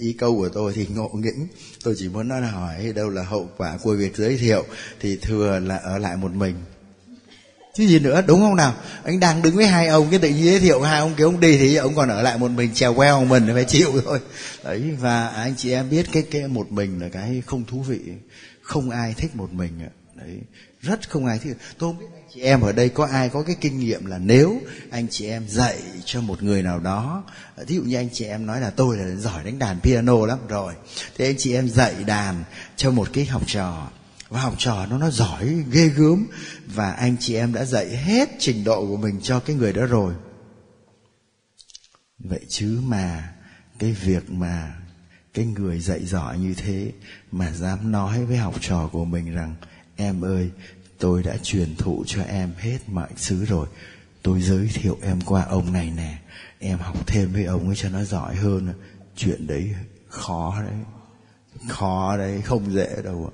ý câu của tôi thì ngộ nghĩnh. Tôi chỉ muốn nói là hỏi đâu là hậu quả của việc giới thiệu thì thừa là ở lại một mình. Chứ gì nữa, đúng không nào? Anh đang đứng với hai ông, cái tự nhiên giới thiệu hai ông kia ông đi thì ông còn ở lại một mình trèo queo một mình phải chịu thôi. Đấy, và anh chị em biết cái cái một mình là cái không thú vị. Không ai thích một mình. Đấy, rất không ai thích. Tôi không biết anh chị em ở đây có ai có cái kinh nghiệm là nếu anh chị em dạy cho một người nào đó ví dụ như anh chị em nói là tôi là giỏi đánh đàn piano lắm rồi thì anh chị em dạy đàn cho một cái học trò và học trò nó nó giỏi, ghê gớm. Và anh chị em đã dạy hết trình độ của mình cho cái người đó rồi. Vậy chứ mà cái việc mà cái người dạy giỏi như thế mà dám nói với học trò của mình rằng, em ơi, tôi đã truyền thụ cho em hết mọi thứ rồi. Tôi giới thiệu em qua ông này nè. Em học thêm với ông ấy cho nó giỏi hơn. Chuyện đấy khó đấy khó đấy, không dễ đâu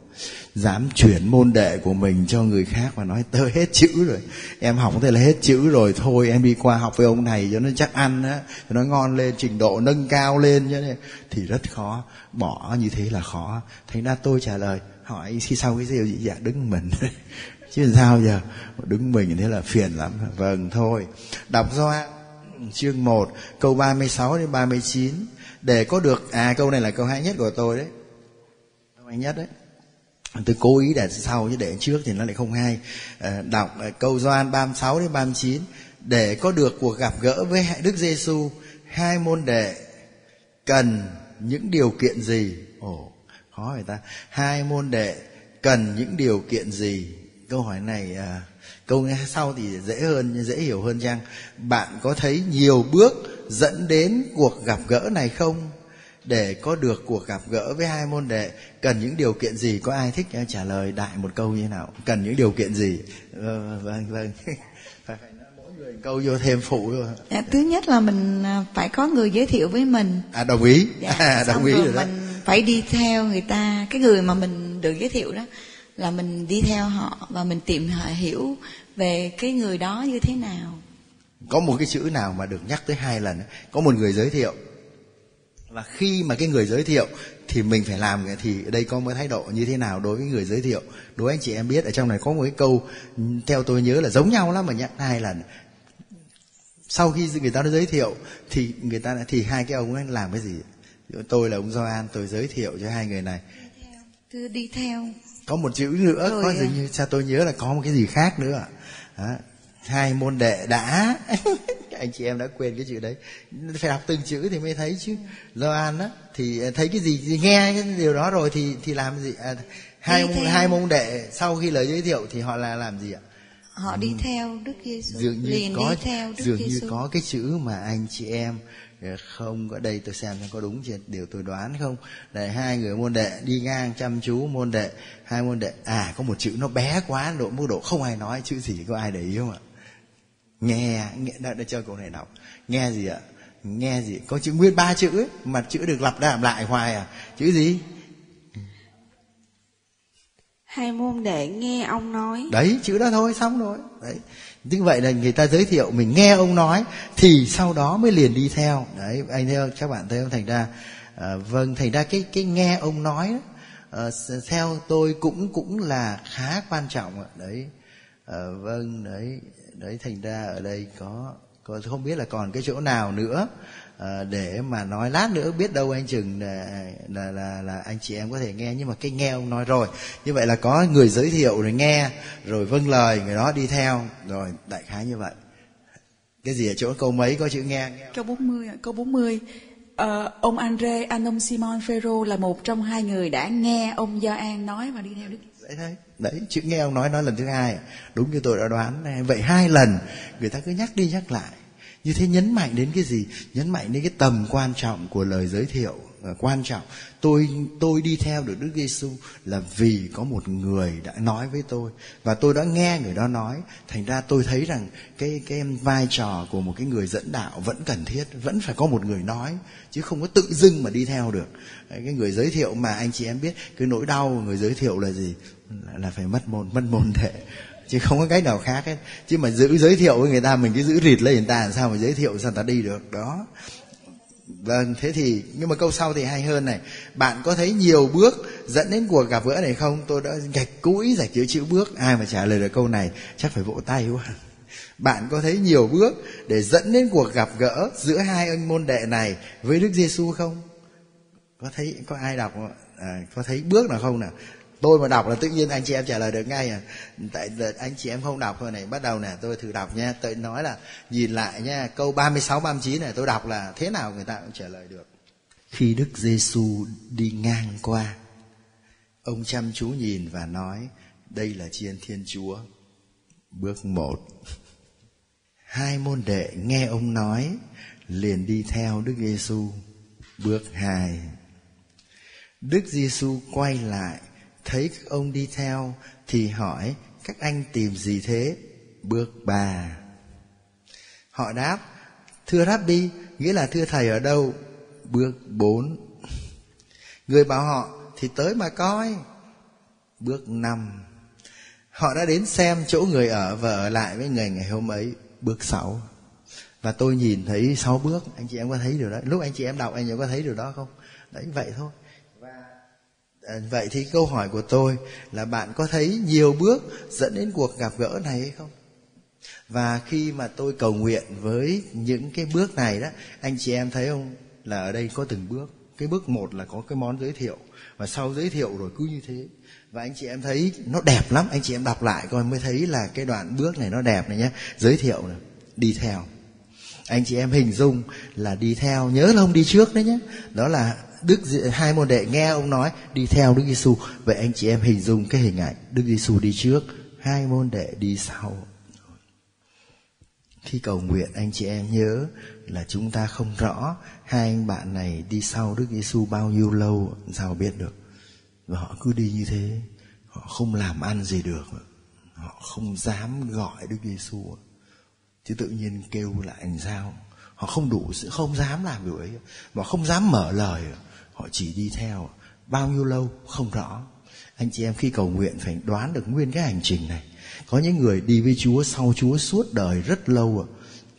dám chuyển môn đệ của mình cho người khác mà nói tớ hết chữ rồi. Em học thế là hết chữ rồi, thôi em đi qua học với ông này cho nó chắc ăn á, cho nó ngon lên, trình độ nâng cao lên chứ thì rất khó, bỏ như thế là khó. Thành ra tôi trả lời, hỏi khi sau cái điều gì dạ đứng mình. <laughs> Chứ sao giờ? Đứng mình thế là phiền lắm. Vâng thôi. Đọc do chương 1 câu 36 đến 39 để có được à câu này là câu hay nhất của tôi đấy hay nhất đấy. Tôi cố ý để sau chứ để trước thì nó lại không hay. À, đọc à, câu Gioan 36 đến 39 để có được cuộc gặp gỡ với Đức Giêsu hai môn đệ cần những điều kiện gì? Ồ khó người ta. Hai môn đệ cần những điều kiện gì? Câu hỏi này à, câu sau thì dễ hơn dễ hiểu hơn chăng? Bạn có thấy nhiều bước dẫn đến cuộc gặp gỡ này không? Để có được cuộc gặp gỡ với hai môn đệ cần những điều kiện gì? Có ai thích trả lời đại một câu như nào? Cần những điều kiện gì? Vâng vâng vâng. <laughs> Phải mỗi người câu vô thêm phụ rồi dạ, thứ nhất là mình à, phải có người giới thiệu với mình. À đồng ý. Dạ, à, <laughs> đồng ý rồi, rồi mình phải đi theo người ta. Cái người mà mình được giới thiệu đó là mình đi theo họ và mình tìm hiểu về cái người đó như thế nào. Có một cái chữ nào mà được nhắc tới hai lần có một người giới thiệu và khi mà cái người giới thiệu thì mình phải làm thì đây có một thái độ như thế nào đối với người giới thiệu? Đối với anh chị em biết ở trong này có một cái câu theo tôi nhớ là giống nhau lắm mà nhắc hai lần sau khi người ta đã giới thiệu thì người ta thì hai cái ông ấy làm cái gì? Tôi là ông Gioan tôi giới thiệu cho hai người này. Cứ đi theo. Có một chữ nữa Rồi có dường như sao tôi nhớ là có một cái gì khác nữa à, hai môn đệ đã <laughs> anh chị em đã quên cái chữ đấy. Phải đọc từng chữ thì mới thấy chứ. Gioan á thì thấy cái gì thì nghe cái điều đó rồi thì thì làm gì? À, hai môn, hai môn đệ sau khi lời giới thiệu thì họ là làm gì ạ? Họ đi theo Đức Giêsu dường như liền có đi theo Đức dường như có cái chữ mà anh chị em không có đây tôi xem có đúng chưa điều tôi đoán không? Để hai người môn đệ đi ngang chăm chú môn đệ hai môn đệ à có một chữ nó bé quá độ mức độ không ai nói chữ gì có ai để ý không ạ nghe nghe đã, đã cho câu này đọc. Nghe gì ạ? Nghe gì? Có chữ nguyên ba chữ ấy, mà chữ được lặp lại lại hoài à? Chữ gì? Hai môn đệ nghe ông nói. Đấy chữ đó thôi xong rồi. Đấy. Như vậy là người ta giới thiệu mình nghe ông nói thì sau đó mới liền đi theo. Đấy anh theo các bạn thấy không? Thành ra à, vâng thành ra cái cái nghe ông nói à, theo tôi cũng cũng là khá quan trọng đấy. À, vâng đấy đấy thành ra ở đây có có không biết là còn cái chỗ nào nữa à, để mà nói lát nữa biết đâu anh chừng là, là là là anh chị em có thể nghe. Nhưng mà cái nghe ông nói rồi như vậy là có người giới thiệu rồi nghe rồi vâng lời người đó đi theo. Rồi đại khái như vậy. Cái gì ở chỗ câu mấy có chữ nghe, nghe câu 40 câu 40 Ờ, ông Andre, anh ông Simon Ferro là một trong hai người đã nghe ông Gioan nói và đi theo Đức. Đấy thôi. Đấy, chữ nghe ông nói nói lần thứ hai. Đúng như tôi đã đoán. À, vậy hai lần người ta cứ nhắc đi nhắc lại. Như thế nhấn mạnh đến cái gì? Nhấn mạnh đến cái tầm quan trọng của lời giới thiệu à, quan trọng. Tôi tôi đi theo được Đức Giêsu là vì có một người đã nói với tôi. Và tôi đã nghe người đó nói. Thành ra tôi thấy rằng cái cái vai trò của một cái người dẫn đạo vẫn cần thiết vẫn phải có một người nói chứ không có tự dưng mà đi theo được. Cái người giới thiệu mà anh chị em biết cái nỗi đau của người giới thiệu là gì? Là, phải mất môn mất môn đệ chứ không có cách nào khác hết. Chứ mà giữ giới thiệu với người ta mình cứ giữ rịt lấy người ta làm sao mà giới thiệu sao ta đi được. Đó. Vâng thế thì nhưng mà câu sau thì hay hơn này. Bạn có thấy nhiều bước dẫn đến cuộc gặp gỡ này không? Tôi đã gạch cũi giải chữ chữ bước. Ai mà trả lời được câu này chắc phải vỗ tay quá. Bạn có thấy nhiều bước để dẫn đến cuộc gặp gỡ giữa hai anh môn đệ này với Đức Giêsu không? Có thấy có ai đọc à, có thấy bước nào không nào? Tôi mà đọc là tự nhiên anh chị em trả lời được ngay à. Tại anh chị em không đọc thôi này, bắt đầu nè, tôi thử đọc nha. Tôi nói là, nhìn lại nha, câu 36 39 này tôi đọc là thế nào người ta cũng trả lời được. Khi Đức Giêsu đi ngang qua, ông chăm chú nhìn và nói, đây là chiên Thiên Chúa. Bước một. Hai môn đệ nghe ông nói, liền đi theo Đức Giêsu bước hai. Đức Giêsu quay lại thấy các ông đi theo thì hỏi, các anh tìm gì thế? Bước ba. Họ đáp, thưa rabbi, nghĩa là thưa thầy ở đâu? Bước bốn. Người bảo họ, thì tới mà coi. Bước năm. Họ đã đến xem chỗ người ở và ở lại với người ngày hôm ấy. Bước sáu. Và tôi nhìn thấy sáu bước. Anh chị em có thấy điều đó? Lúc anh chị em đọc, anh chị em có thấy điều đó không? Đấy, vậy thôi. À, vậy thì câu hỏi của tôi là bạn có thấy nhiều bước dẫn đến cuộc gặp gỡ này hay không? Và khi mà tôi cầu nguyện với những cái bước này đó, anh chị em thấy không? Là ở đây có từng bước. Cái bước một là có cái món giới thiệu. Và sau giới thiệu rồi cứ như thế. Và anh chị em thấy nó đẹp lắm. Anh chị em đọc lại coi mới thấy là cái đoạn bước này nó đẹp này nhé giới thiệu này đi theo. Anh chị em hình dung là đi theo. Nhớ là không đi trước đấy nhé đó là Đức hai môn đệ nghe ông nói đi theo Đức Giêsu. Vậy anh chị em hình dung cái hình ảnh Đức Giêsu đi trước, hai môn đệ đi sau. Khi cầu nguyện anh chị em nhớ là chúng ta không rõ hai anh bạn này đi sau Đức Giêsu bao nhiêu lâu sao biết được. Và họ cứ đi như thế, họ không làm ăn gì được. Họ không dám gọi Đức Giêsu. Chứ tự nhiên kêu lại làm sao? Họ không đủ sự không dám làm điều ấy mà không dám mở lời họ chỉ đi theo. Bao nhiêu lâu? Không rõ. Anh chị em khi cầu nguyện phải đoán được nguyên cái hành trình này. Có những người đi với Chúa sau Chúa suốt đời rất lâu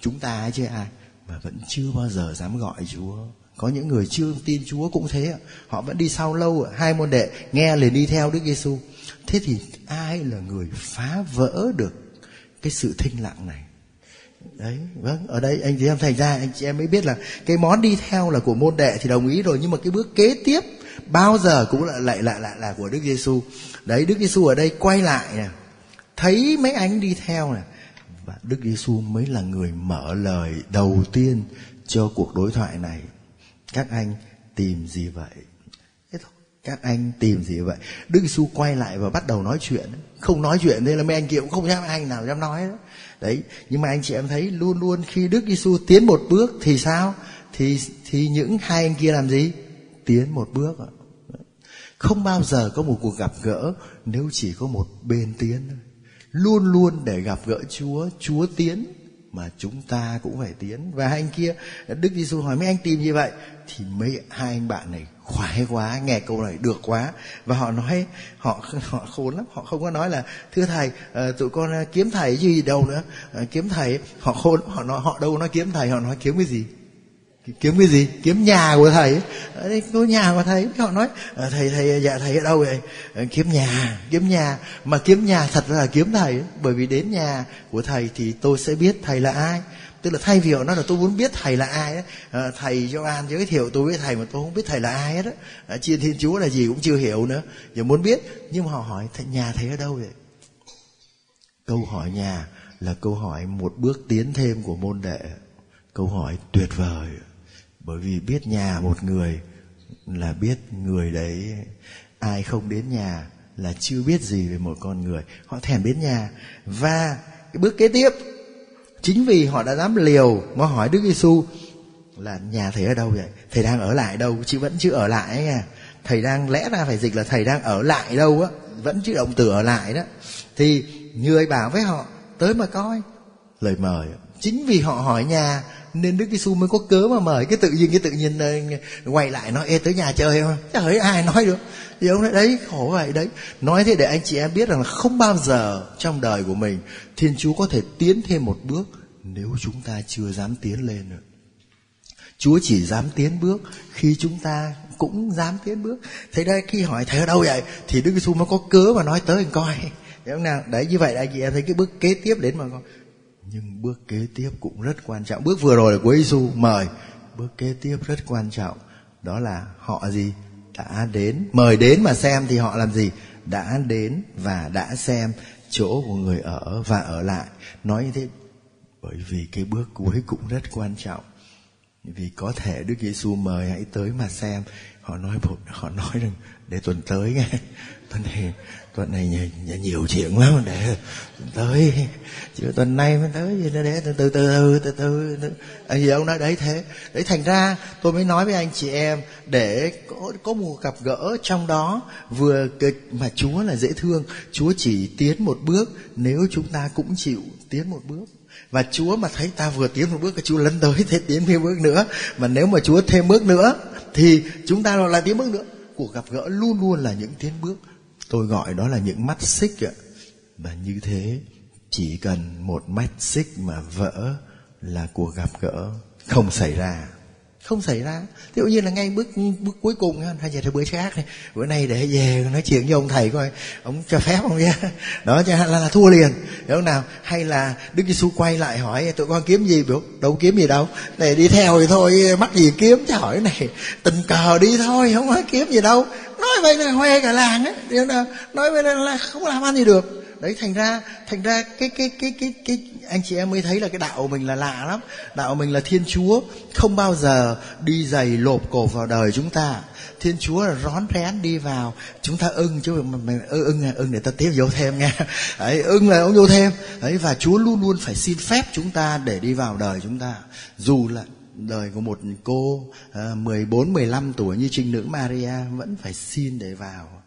chúng ta chứ ai mà vẫn chưa bao giờ dám gọi Chúa. Có những người chưa tin Chúa cũng thế họ vẫn đi sau lâu hai môn đệ nghe liền đi theo Đức Giêsu thế thì ai là người phá vỡ được cái sự thinh lặng này? Đấy vâng ở đây anh chị em thành ra, anh chị em mới biết là cái món đi theo là của môn đệ thì đồng ý rồi, nhưng mà cái bước kế tiếp bao giờ cũng lại lại lại lại là của Đức Giêsu đấy, Đức Giêsu ở đây quay lại nè, thấy mấy anh đi theo nè, và Đức Giêsu mới là người mở lời đầu tiên cho cuộc đối thoại này. Các anh tìm gì vậy? Các anh tìm gì vậy? Đức Giêsu quay lại và bắt đầu nói chuyện. Không nói chuyện thế là mấy anh kia cũng không dám anh nào dám nói đó đấy, nhưng mà anh chị em thấy luôn luôn khi Đức Giêsu tiến một bước thì sao? Thì thì những hai anh kia làm gì? Tiến một bước không bao giờ có một cuộc gặp gỡ nếu chỉ có một bên tiến luôn luôn để gặp gỡ Chúa Chúa tiến mà chúng ta cũng phải tiến. Và hai anh kia, Đức Giêsu hỏi mấy anh tìm như vậy? Thì mấy hai anh bạn này khoái quá nghe câu này được quá. Và họ nói họ họ khốn lắm họ không có nói là thưa thầy uh, tụi con ờ, kiếm thầy gì đâu nữa. Uh, kiếm thầy họ khôn họ nói họ đâu nói kiếm thầy họ nói kiếm cái gì? Kiếm cái gì? Kiếm nhà của thầy. Ở đây có nhà của thầy. Họ nói thầy thầy dạ thầy ở đâu vậy? Kiếm nhà kiếm nhà. Mà kiếm nhà thật là kiếm thầy. Bởi vì đến nhà của thầy thì tôi sẽ biết thầy là ai tức là thay vì họ nói là tôi muốn biết thầy là ai đó à, ờ, thầy cho an giới thiệu tôi với thầy mà tôi không biết thầy là ai hết đó. Ờ, à, chiên thiên chúa là gì cũng chưa hiểu nữa giờ muốn biết. Nhưng mà họ hỏi nhà thầy ở đâu vậy? Câu hỏi nhà là câu hỏi một bước tiến thêm của môn đệ. Câu hỏi tuyệt vời. Bởi vì biết nhà một người là biết người đấy. Ai không đến nhà là chưa biết gì về một con người. Họ thèm đến nhà. Và cái bước kế tiếp chính vì họ đã dám liều mà hỏi Đức Giêsu là nhà thầy ở đâu vậy? Thầy đang ở lại đâu? Chứ vẫn chưa ở lại ấy nha. Thầy đang, lẽ ra phải dịch là thầy đang ở lại đâu á? Vẫn chưa động từ ở lại đó. Thì người bảo với họ, tới mà coi. Lời mời. Chính vì họ hỏi nhà nên Đức Giêsu mới có cớ mà mời cái tự nhiên cái tự nhiên ờ, quay lại nói, ê, tới nhà chơi không? Trời ai nói được. Thì ông nói, đấy, khổ vậy, đấy. Nói thế để anh chị em biết rằng là không bao giờ trong đời của mình thiên chúa có thể tiến thêm một bước nếu chúng ta chưa dám tiến lên nữa chúa chỉ dám tiến bước khi chúng ta cũng dám tiến bước. Thế đây khi hỏi, thầy ở đâu vậy? Thì đức giêsu mới có cớ mà nói, tới coi. Hiểu không nào? Đấy, như vậy, anh chị em thấy cái bước kế tiếp đến mà con nhưng bước kế tiếp cũng rất quan trọng. Bước vừa rồi là của giêsu mời. Bước kế tiếp rất quan trọng. Đó là họ gì? Đã đến. Mời đến mà xem thì họ làm gì? Đã đến và đã xem chỗ của người ở và ở lại. Nói như thế bởi vì cái bước cuối cũng rất quan trọng. Vì có thể Đức Giêsu mời hãy tới mà xem. Họ nói họ nói rằng, để tuần tới nghe. <laughs> Tuần này tuần này nhiều, nhiều chuyện lắm để tới chứ tuần nay mới tới gì để từ từ từ từ từ từ anh à, gì ông nói đấy thế. Đấy thành ra tôi mới nói với anh chị em để có có một gặp gỡ trong đó vừa kịch mà Chúa là dễ thương. Chúa chỉ tiến một bước nếu chúng ta cũng chịu tiến một bước. Và Chúa mà thấy ta vừa tiến một bước Chúa lấn tới <laughs> thế tiến thêm bước nữa. Mà nếu mà Chúa thêm bước nữa thì chúng ta lại tiến bước nữa. Cuộc gặp gỡ luôn luôn là những tiến bước tôi gọi đó là những mắt xích ạ. Và như thế chỉ cần một mắt xích mà vỡ là cuộc gặp gỡ không xảy ra. Không xảy ra. Ví dụ như là ngay bước bước cuối cùng hay giờ bữa khác này bữa nay để về nói chuyện với ông thầy coi. Ông cho phép không nhé <laughs> đó cho là, là thua liền. Hiểu không nào? Hay là đức giêsu quay lại hỏi tụi con kiếm gì? Biểu đâu kiếm gì đâu. Này đi theo thì thôi mắc gì kiếm? Chứ hỏi này. Tình cờ đi thôi không có kiếm gì đâu nói vậy là hoe cả làng ấy. Điều nào nói vậy là không làm ăn gì được. Đấy, thành ra thành ra cái cái cái cái cái anh chị em mới thấy là cái đạo mình là lạ lắm. Đạo mình là thiên chúa, không bao giờ đi giày lộp cổ vào đời chúng ta. Thiên chúa là rón rén đi vào. Chúng ta ưng chứ, mà mình ưng ưng ưng để ta tiếp vô thêm nghe. <laughs> Ấy ưng là ông vô thêm. Ấy và chúa luôn luôn phải xin phép chúng ta để đi vào đời chúng ta. Dù là đời của một cô uh, 14 15 tuổi như trinh nữ Maria vẫn phải xin để vào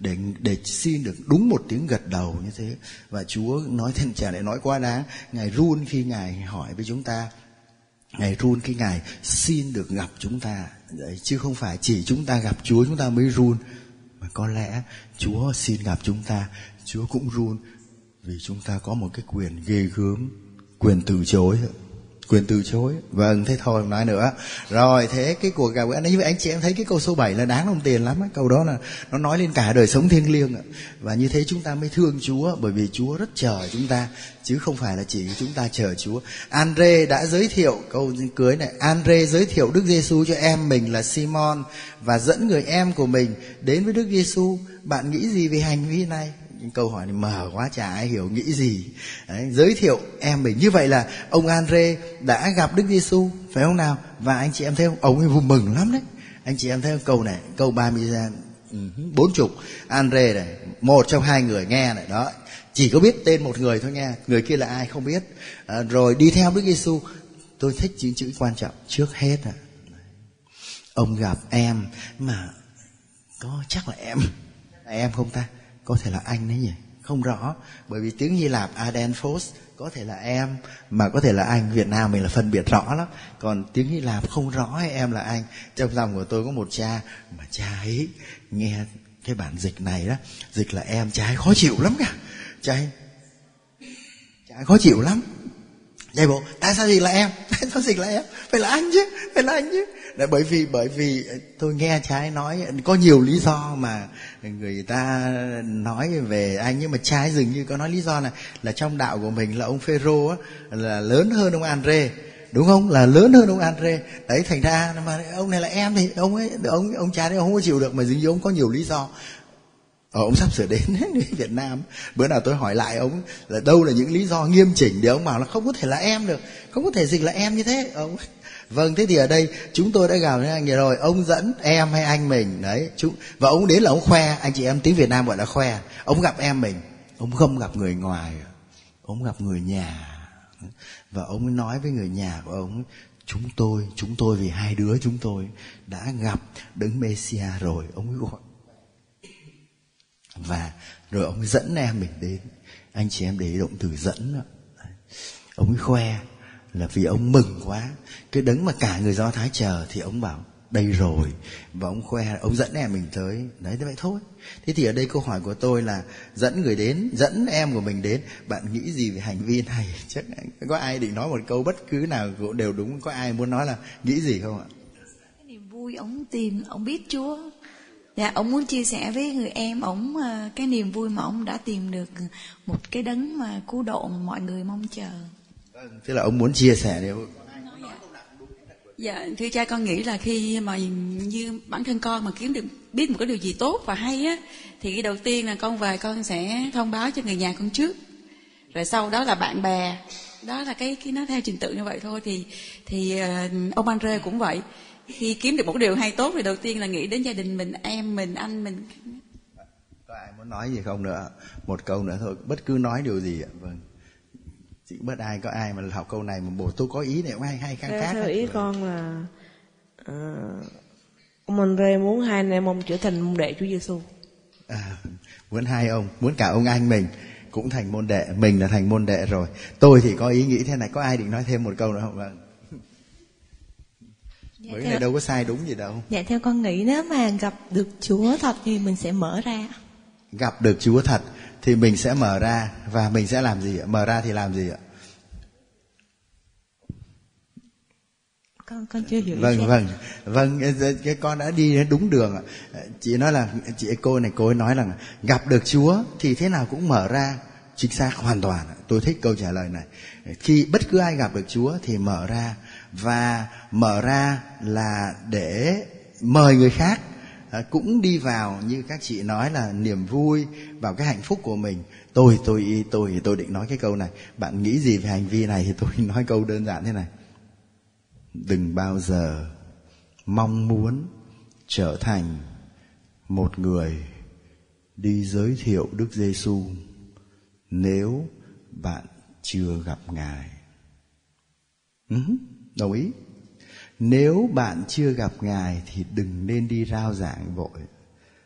để để xin được đúng một tiếng gật đầu như thế. Và Chúa nói thêm chả lại nói quá đáng ngài run khi ngài hỏi với chúng ta ngài run khi ngài xin được gặp chúng ta. Đấy, chứ không phải chỉ chúng ta gặp Chúa chúng ta mới run mà có lẽ Chúa xin gặp chúng ta Chúa cũng run vì chúng ta có một cái quyền ghê gớm quyền từ chối quyền từ chối. Vâng thế thôi, không nói nữa. Rồi, thế cái cuộc gặp gỡ như với anh chị em thấy cái câu số 7 là đáng đồng tiền lắm á. Câu đó là nó nói lên cả đời sống thiêng liêng và như thế chúng ta mới thương Chúa, bởi vì Chúa rất chờ chúng ta, chứ không phải là chỉ chúng ta chờ Chúa. Andre đã giới thiệu câu cưới này. Andre giới thiệu Đức Giêsu cho em mình là Simon và dẫn người em của mình đến với Đức Giêsu. Bạn nghĩ gì về hành vi này? Những câu hỏi này mờ quá chả ai hiểu nghĩ gì. Đấy, giới thiệu em mình. Như vậy là ông Andre đã gặp Đức Giêsu phải không nào? Và anh chị em thấy không? Ông ấy vui mừng lắm đấy. Anh chị em thấy không? Câu này câu ba mươi ừ, bốn chục. Andre này một trong hai người nghe này đó. Chỉ có biết tên một người thôi nghe người kia là ai không biết. À, rồi đi theo Đức Giêsu tôi thích những chữ quan trọng trước hết à ông gặp em mà có chắc là em. Là em không ta? Có thể là anh đấy nhỉ? Không rõ bởi vì tiếng Hy Lạp Adenphos có thể là em mà có thể là anh. Việt Nam mình là phân biệt rõ lắm. Còn tiếng Hy Lạp không rõ hay em là anh. Trong lòng của tôi có một cha mà cha ấy nghe cái bản dịch này đó. Dịch là em cha ấy khó chịu lắm cả cha ấy cha ấy khó chịu lắm. Vậy bộ, tại sao dịch là em? <laughs> Tại sao dịch là em? Phải là anh chứ, phải là anh chứ. Đấy, bởi vì bởi vì ờ, tôi nghe trái nói có nhiều lý do mà người ta nói về anh nhưng mà trái dường như có nói lý do là là trong đạo của mình là ông Phêrô á là lớn hơn ông Andre đúng không? Là lớn hơn ông Andre đấy thành ra mà ông này là em thì ông ấy ông ông trái đấy ông không có chịu được mà dường như ông có nhiều lý do. Ờ, ông sắp sửa <laughs> đến Việt Nam. Bữa nào tôi hỏi lại ông là đâu là những lý do nghiêm chỉnh Để ông bảo là không có thể là em được Không có thể dịch là em như thế. Ông Vâng thế thì ở đây chúng tôi đã gặp với anh rồi. Ông dẫn em hay anh mình? Đấy chúng, Và ông đến là ông khoe. Anh chị em tiếng Việt Nam gọi là khoe. Ông gặp em mình. Ông không gặp người ngoài. Ông gặp người nhà. Và ông nói với người nhà của ông Chúng tôi, chúng tôi vì hai đứa chúng tôi Đã gặp Đấng Messia rồi. Ông ấy gọi. Và rồi ông dẫn em mình đến. Anh chị em để ý động từ dẫn đó. ông ấy khoe là vì ông mừng quá. Cái đấng mà cả người do thái chờ thì ông bảo, đây rồi. Và ông khoe, ông dẫn em mình tới. Đấy, thế vậy thôi. Thế thì ở đây câu hỏi của tôi là, dẫn người đến, dẫn em của mình đến, bạn nghĩ gì về hành vi này? <laughs> Chắc có ai định nói một câu bất cứ nào cũng đều đúng, có ai muốn nói là nghĩ gì không ạ? Cái niềm vui ông tìm, ông biết chúa. Dạ ông muốn chia sẻ với người em ông ờ, cái niềm vui mà ông đã tìm được một cái đấng mà cứu độ mà mọi người mong chờ vâng, thế là ông muốn chia sẻ nếu Dạ, thưa cha con nghĩ là khi mà như bản thân con mà kiếm được biết một cái điều gì tốt và hay á thì cái đầu tiên là con về con sẽ thông báo cho người nhà con trước. Rồi sau đó là bạn bè. Đó là cái cái nó theo trình tự như vậy thôi thì thì uh, ông Andre cũng vậy. Khi kiếm được một điều hay tốt thì đầu tiên là nghĩ đến gia đình mình em mình anh mình. Có ai muốn nói gì không nữa? Một câu nữa thôi bất cứ nói điều gì ạ. Vâng chị bất ai có ai mà học câu này mà bổ tôi có ý này không hay hay khác khác theo ý con là uh, ông Andre muốn hai anh em ông trở thành môn đệ Chúa Giêsu à, muốn hai ông muốn cả ông anh mình cũng thành môn đệ mình là thành môn đệ rồi. Tôi thì có ý nghĩ thế này có ai định nói thêm một câu nữa không? Vâng. Dạ, bởi theo... này đâu có sai đúng gì đâu. Dạ theo con nghĩ nếu mà gặp được chúa thật thì mình sẽ mở ra. Gặp được chúa thật thì mình sẽ mở ra. Và mình sẽ làm gì ạ? Mở ra thì làm gì ạ? Con con chưa hiểu vâng vâng. Vâng cái con đã đi đến đúng đường ạ. Chị nói là chị cô này cô ấy nói là gặp được chúa thì thế nào cũng mở ra chính xác hoàn toàn tôi thích câu trả lời này. Khi bất cứ ai gặp được chúa thì mở ra. Và mở ra là để mời người khác cũng đi vào như các chị nói là niềm vui vào cái hạnh phúc của mình tôi tôi tôi tôi định nói cái câu này bạn nghĩ gì về hành vi này thì tôi <laughs> nói câu đơn giản thế này đừng bao giờ mong muốn trở thành một người đi giới thiệu Đức Giêsu nếu bạn chưa gặp Ngài. Ừ, đồng ý. Nếu bạn chưa gặp Ngài thì đừng nên đi rao giảng vội.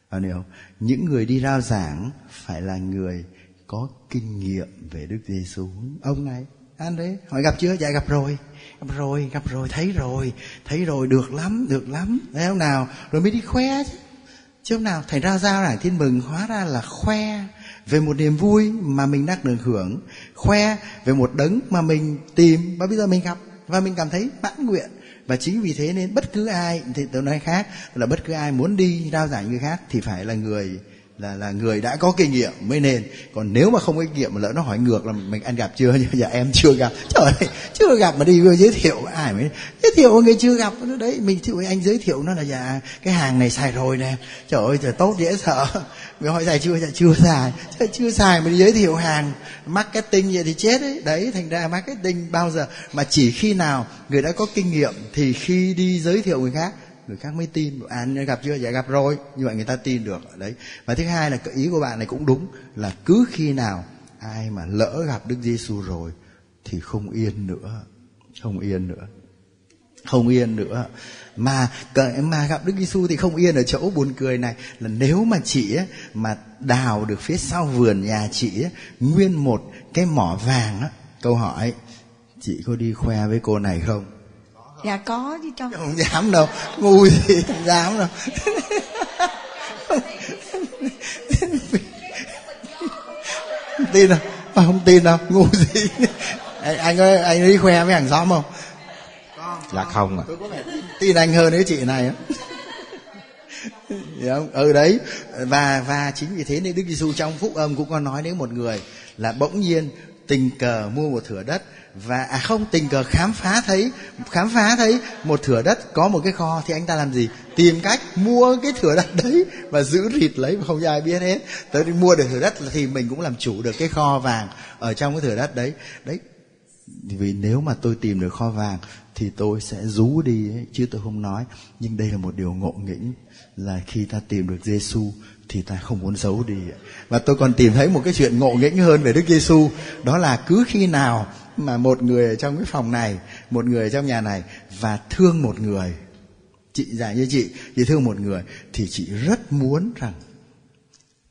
À, nếu những người đi rao giảng phải là người có kinh nghiệm về Đức Giêsu. Ông này, anh đấy, hỏi gặp chưa? Dạ gặp rồi. Gặp rồi, gặp rồi, thấy rồi, thấy rồi, được lắm, được lắm. Thấy không nào? Rồi mới đi khoe chứ. Chứ không nào, thành ra giao này tin mừng hóa ra là khoe về một niềm vui mà mình đang được hưởng khoe về một đấng mà mình tìm và bây giờ mình gặp và mình cảm thấy mãn nguyện và chính vì thế nên bất cứ ai, thì tôi nói khác, là bất cứ ai muốn đi rao giảng người khác thì phải là người là là người đã có kinh nghiệm mới nên. Còn nếu mà không có kinh nghiệm mà lỡ nó hỏi ngược là mình ăn gặp chưa? <laughs> Dạ, dạ em chưa gặp. Trời ơi, chưa gặp mà đi giới thiệu ai mới giới thiệu người chưa gặp. Nó đấy mình chịu anh giới thiệu nó là dạ cái hàng này xài rồi nè. Trời ơi trời tốt dễ sợ. <laughs> Mình hỏi xài chưa? Dạ chưa xài. Chưa, chưa xài mà đi giới thiệu hàng marketing vậy thì chết đấy. Đấy thành ra marketing bao giờ? Mà chỉ khi nào người đã có kinh nghiệm thì khi đi giới thiệu người khác người khác mới tin. À gặp chưa? Dạ gặp rồi. Như vậy người ta tin được. Đấy. Và thứ hai là cái ý của bạn này cũng đúng là cứ khi nào ai mà lỡ gặp Đức Giêsu rồi thì không yên nữa. Không yên nữa. Không yên nữa. Mà mà gặp Đức Giêsu thì không yên ở chỗ buồn cười này. Là nếu mà chị ấy, mà đào được phía sau vườn nhà chị ấy, nguyên một cái mỏ vàng á câu hỏi chị có đi khoe với cô này không? Dạ có chứ trong không dám đâu. Ngu gì không dám đâu. Tin đâu. Không tin đâu. Ngu gì. Anh, anh ơi anh đi khoe với hàng xóm không? Dạ không ạ. À. tin anh hơn cái chị này. Dạ ừ đấy. Và và chính vì thế nên Đức Giêsu trong phúc âm cũng có nói đến một người là bỗng nhiên tình cờ mua một thửa đất và à không tình cờ khám phá thấy khám phá thấy một thửa đất có một cái kho thì anh ta làm gì? Tìm cách mua cái thửa đất <laughs> đấy và giữ rịt lấy mà không ai biết hết. Tới đi mua được thửa đất thì mình cũng làm chủ được cái kho vàng ở trong cái thửa đất đấy. Đấy vì nếu mà tôi tìm được kho vàng thì tôi sẽ rú đi ấy, chứ tôi không nói. Nhưng đây là một điều ngộ nghĩnh là khi ta tìm được Giêsu thì ta không muốn giấu đi và tôi còn tìm thấy một cái chuyện ngộ nghĩnh hơn về Đức Giêsu đó là cứ khi nào mà một người ở trong cái phòng này, một người ở trong nhà này và thương một người. Chị dạy như chị chị thương một người thì chị rất muốn rằng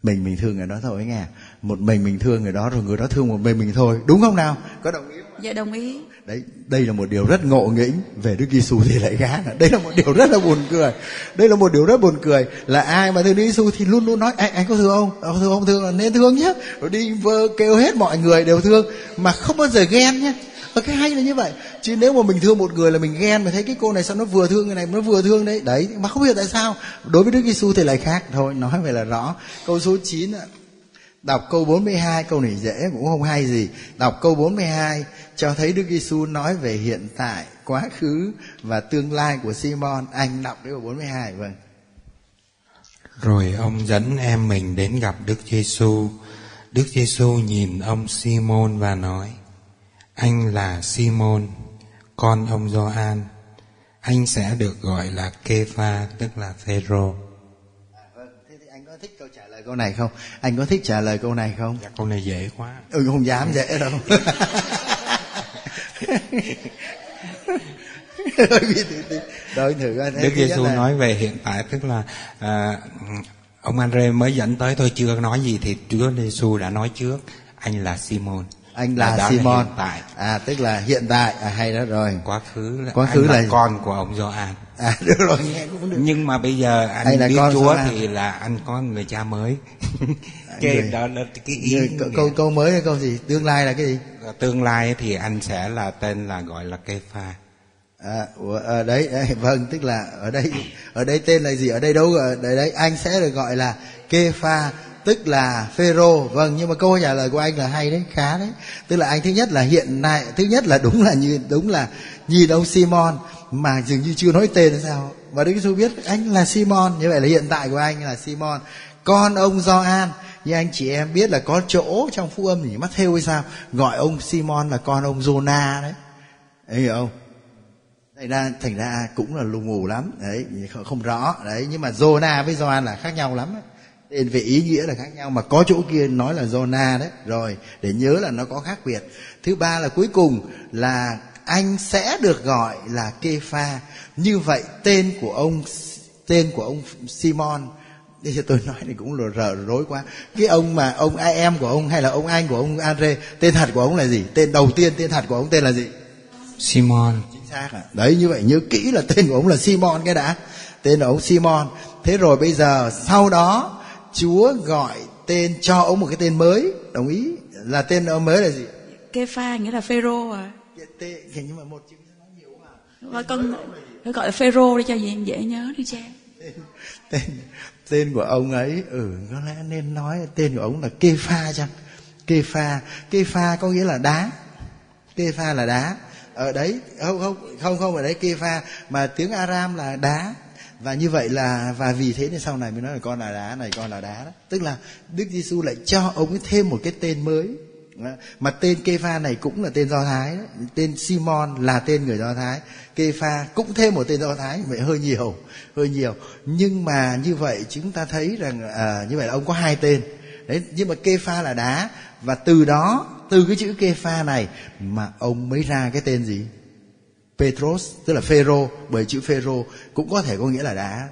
mình mình thương người đó thôi nghe. Một mình mình thương người đó rồi người đó thương một mình mình thôi. Đúng không nào? Có đồng ý không? dạ đồng ý đấy đây là một điều rất ngộ nghĩnh. Về Đức Giêsu thì lại gán đây là một điều rất là buồn cười. Đây là một điều rất buồn cười là ai mà thương Đức Giêsu thì luôn luôn nói anh, anh có thương không? Ờ, có thương không? Thương là nên thương nhé rồi đi vơ kêu hết mọi người đều thương mà không bao giờ ghen nhé ở ờ, cái hay là như vậy. Chứ nếu mà mình thương một người là mình ghen mà thấy cái cô này sao nó vừa thương người này nó vừa thương đấy. Đấy mà không hiểu tại sao. Đối với Đức Giêsu thì lại khác. Thôi nói về là rõ. Câu số 9 ạ. Đọc câu 42 câu này dễ cũng không hay gì. Đọc câu 42 cho thấy Đức Giêsu nói về hiện tại, quá khứ và tương lai của Simon. Anh đọc cái câu 42 vâng. Rồi ông dẫn em mình đến gặp Đức Giêsu. Đức Giêsu nhìn ông Simon và nói: Anh là Simon, con ông Gioan. Anh sẽ được gọi là Kepha, tức là Phêrô thích câu trả lời câu này không? Anh có thích trả lời câu này không? Dạ câu này dễ quá. Ừ không dám dễ đâu. <laughs> Đôi thử Đức Giêsu là... nói về hiện tại tức là à, ông Andre mới dẫn tới tôi chưa nói gì thì Chúa Giêsu đã nói trước anh là Simon. Anh là, là Simon. hiện tại. À tức là hiện tại. À, hay đó rồi. Quá khứ là quá khứ là, là con của ông Gioan à được rồi. Nghe cũng được. Nhưng mà bây giờ anh Hay là biết Chúa thì là anh có người cha mới. <laughs> Cái người, đó là cái ý người, câu câu mới hay câu gì? Tương lai là cái gì? Tương lai thì anh sẽ là tên là gọi là cây pha à, ở đấy, đấy <laughs> vâng tức là ở đây ở đây tên là gì? Ở đây đâu? Ở đây đấy anh sẽ được gọi là kê pha tức là phêrô. Vâng nhưng mà câu trả lời của anh là hay đấy khá đấy. Tức là anh thứ nhất là hiện nay thứ nhất là đúng là như đúng là nhìn ông simon mà dường như chưa nói tên sao. Và Đức Giêsu biết anh là Simon như vậy là hiện tại của anh là Simon. Con ông Gioan. Như anh chị em biết là có chỗ trong phúc âm thì mắt theo hay sao? Gọi ông Simon là con ông Jonah đấy. Đấy hiểu không? Thành ra thành ra cũng là lù mù lắm. Đấy không, không rõ. Đấy nhưng mà Jonah với Gioan là khác nhau lắm đấy tên về ý nghĩa là khác nhau mà có chỗ kia nói là Jonah đấy. Rồi để nhớ là nó có khác biệt. Thứ ba là cuối cùng là anh sẽ được gọi là Kepha như vậy tên của ông tên của ông Simon Bây giờ tôi nói thì cũng rờ, rờ rối quá. Cái ông mà ông ai em của ông hay là ông anh của ông Andre Tên thật của ông là gì? Tên đầu tiên tên thật của ông tên là gì? Simon. Chính xác à Đấy như vậy nhớ kỹ là tên của ông là Simon cái đã. Tên của ông Simon. Thế rồi bây giờ sau đó Chúa gọi tên cho ông một cái tên mới. Đồng ý. Là tên ông mới là gì? Kefa nghĩa là Phêrô à Tên, nhưng mà một chữ nói nhiều mà con phải gọi là Phêrô để cho dễ, dễ nhớ đi cha. <laughs> Tên tên của ông ấy ừ có lẽ nên nói tên của ông là kê pha chăng? Kê pha kê pha có nghĩa là đá. Kê pha là đá. Ở đấy không không không không ở đấy kê pha mà tiếng aram là đá. Và như vậy là và vì thế nên sau này mới nói là con là đá này con là đá đó. tức là đức giêsu lại cho ông ấy thêm một cái tên mới mà tên Kepha này cũng là tên Do Thái tên Simon là tên người Do Thái. Kepha cũng thêm một tên Do Thái vậy hơi nhiều hơi nhiều. Nhưng mà như vậy chúng ta thấy rằng à, như vậy là ông có hai tên. Đấy nhưng mà Kepha là đá. Và từ đó từ cái chữ Kepha này mà ông mới ra cái tên gì? Petros tức là Phêrô bởi chữ Phêrô cũng có thể có nghĩa là đá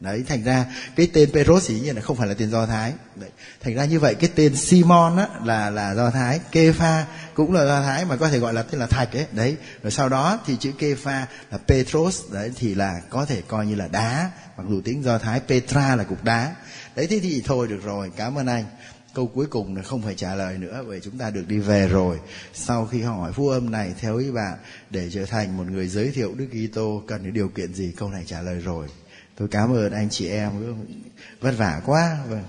đấy, thành ra cái tên Peros dĩ nhiên là không phải là tên do thái. Đấy. thành ra như vậy, cái tên Simon á, là là do thái. Kepha cũng là do thái mà có thể gọi là, tên là thạch ấy. Đấy, rồi sau đó thì chữ Kepha là Petros. Đấy, thì là có thể coi như là đá, mặc dù tiếng do thái, Petra là cục đá. Đấy, thế thì thôi được rồi, cảm ơn anh. Câu cuối cùng là không phải trả lời nữa, bởi chúng ta được đi về rồi. Sau khi hỏi phu âm này, theo ý bạn, để trở thành một người giới thiệu Đức Kitô, cần những điều kiện gì? Câu này trả lời rồi tôi cảm ơn anh chị em ừ, vất vả quá. Vâng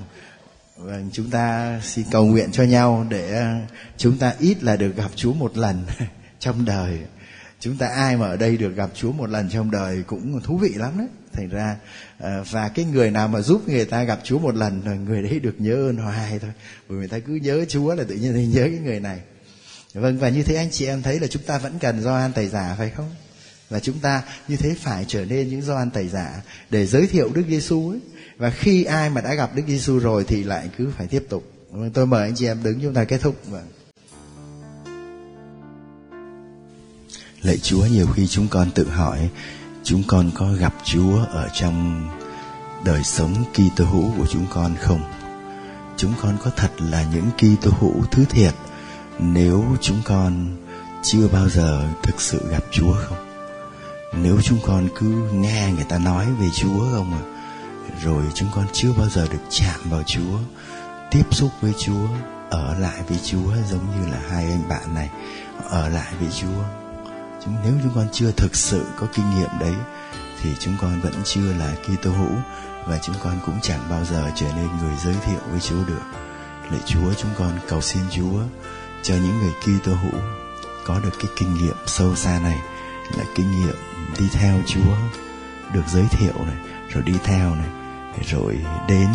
vâng chúng ta xin cầu nguyện cho nhau để ờ, chúng ta ít là được gặp Chúa một lần <laughs> trong đời. Chúng ta ai mà ở đây được gặp Chúa một lần trong đời cũng thú vị lắm đấy. Thành ra ờ, và cái người nào mà giúp người ta gặp Chúa một lần là người đấy được nhớ ơn hoài thôi. Bởi người ta cứ nhớ Chúa là tự nhiên thấy <laughs> nhớ cái người này. Vâng và như thế anh chị em thấy là chúng ta vẫn cần do an tài giả phải không? Và chúng ta như thế phải trở nên những Gioan tẩy giả để giới thiệu Đức Giêsu ấy. Và khi ai mà đã gặp Đức Giêsu rồi thì lại cứ phải tiếp tục. Tôi mời anh chị em đứng, chúng ta kết thúc. Vâng. Lạy Chúa, nhiều khi chúng con tự hỏi, chúng con có gặp Chúa ở trong đời sống Kitô hữu của chúng con không? Chúng con có thật là những Kitô hữu thứ thiệt nếu chúng con chưa bao giờ thực sự gặp Chúa không? Nếu chúng con cứ nghe người ta nói về Chúa không à rồi chúng con chưa bao giờ được chạm vào Chúa, tiếp xúc với Chúa, ở lại với Chúa giống như là hai anh bạn này, ở lại với Chúa chúng, nếu chúng con chưa thực sự có kinh nghiệm đấy, thì chúng con vẫn chưa là Kitô hữu và chúng con cũng chẳng bao giờ trở nên người giới thiệu với Chúa được. Lạy Chúa, chúng con cầu xin Chúa cho những người Kitô hữu có được cái kinh nghiệm sâu xa này, là kinh nghiệm đi theo Chúa được giới thiệu này rồi đi theo này rồi đến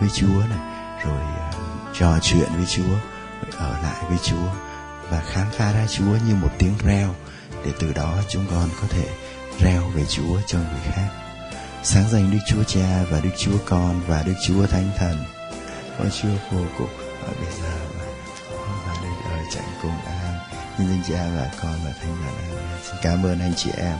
với Chúa này rồi uh, trò chuyện với Chúa rồi ở lại với Chúa và khám phá ra Chúa như một tiếng reo để từ đó chúng con có thể reo về Chúa cho người khác. Sáng danh Đức Chúa Cha và Đức Chúa Con và Đức Chúa Thánh Thần. Con Chúa vô cùng ở bây giờ và và đây đời chẳng cùng an nhân danh Cha và Con và Thánh Thần ờ, Xin cảm ơn anh chị em.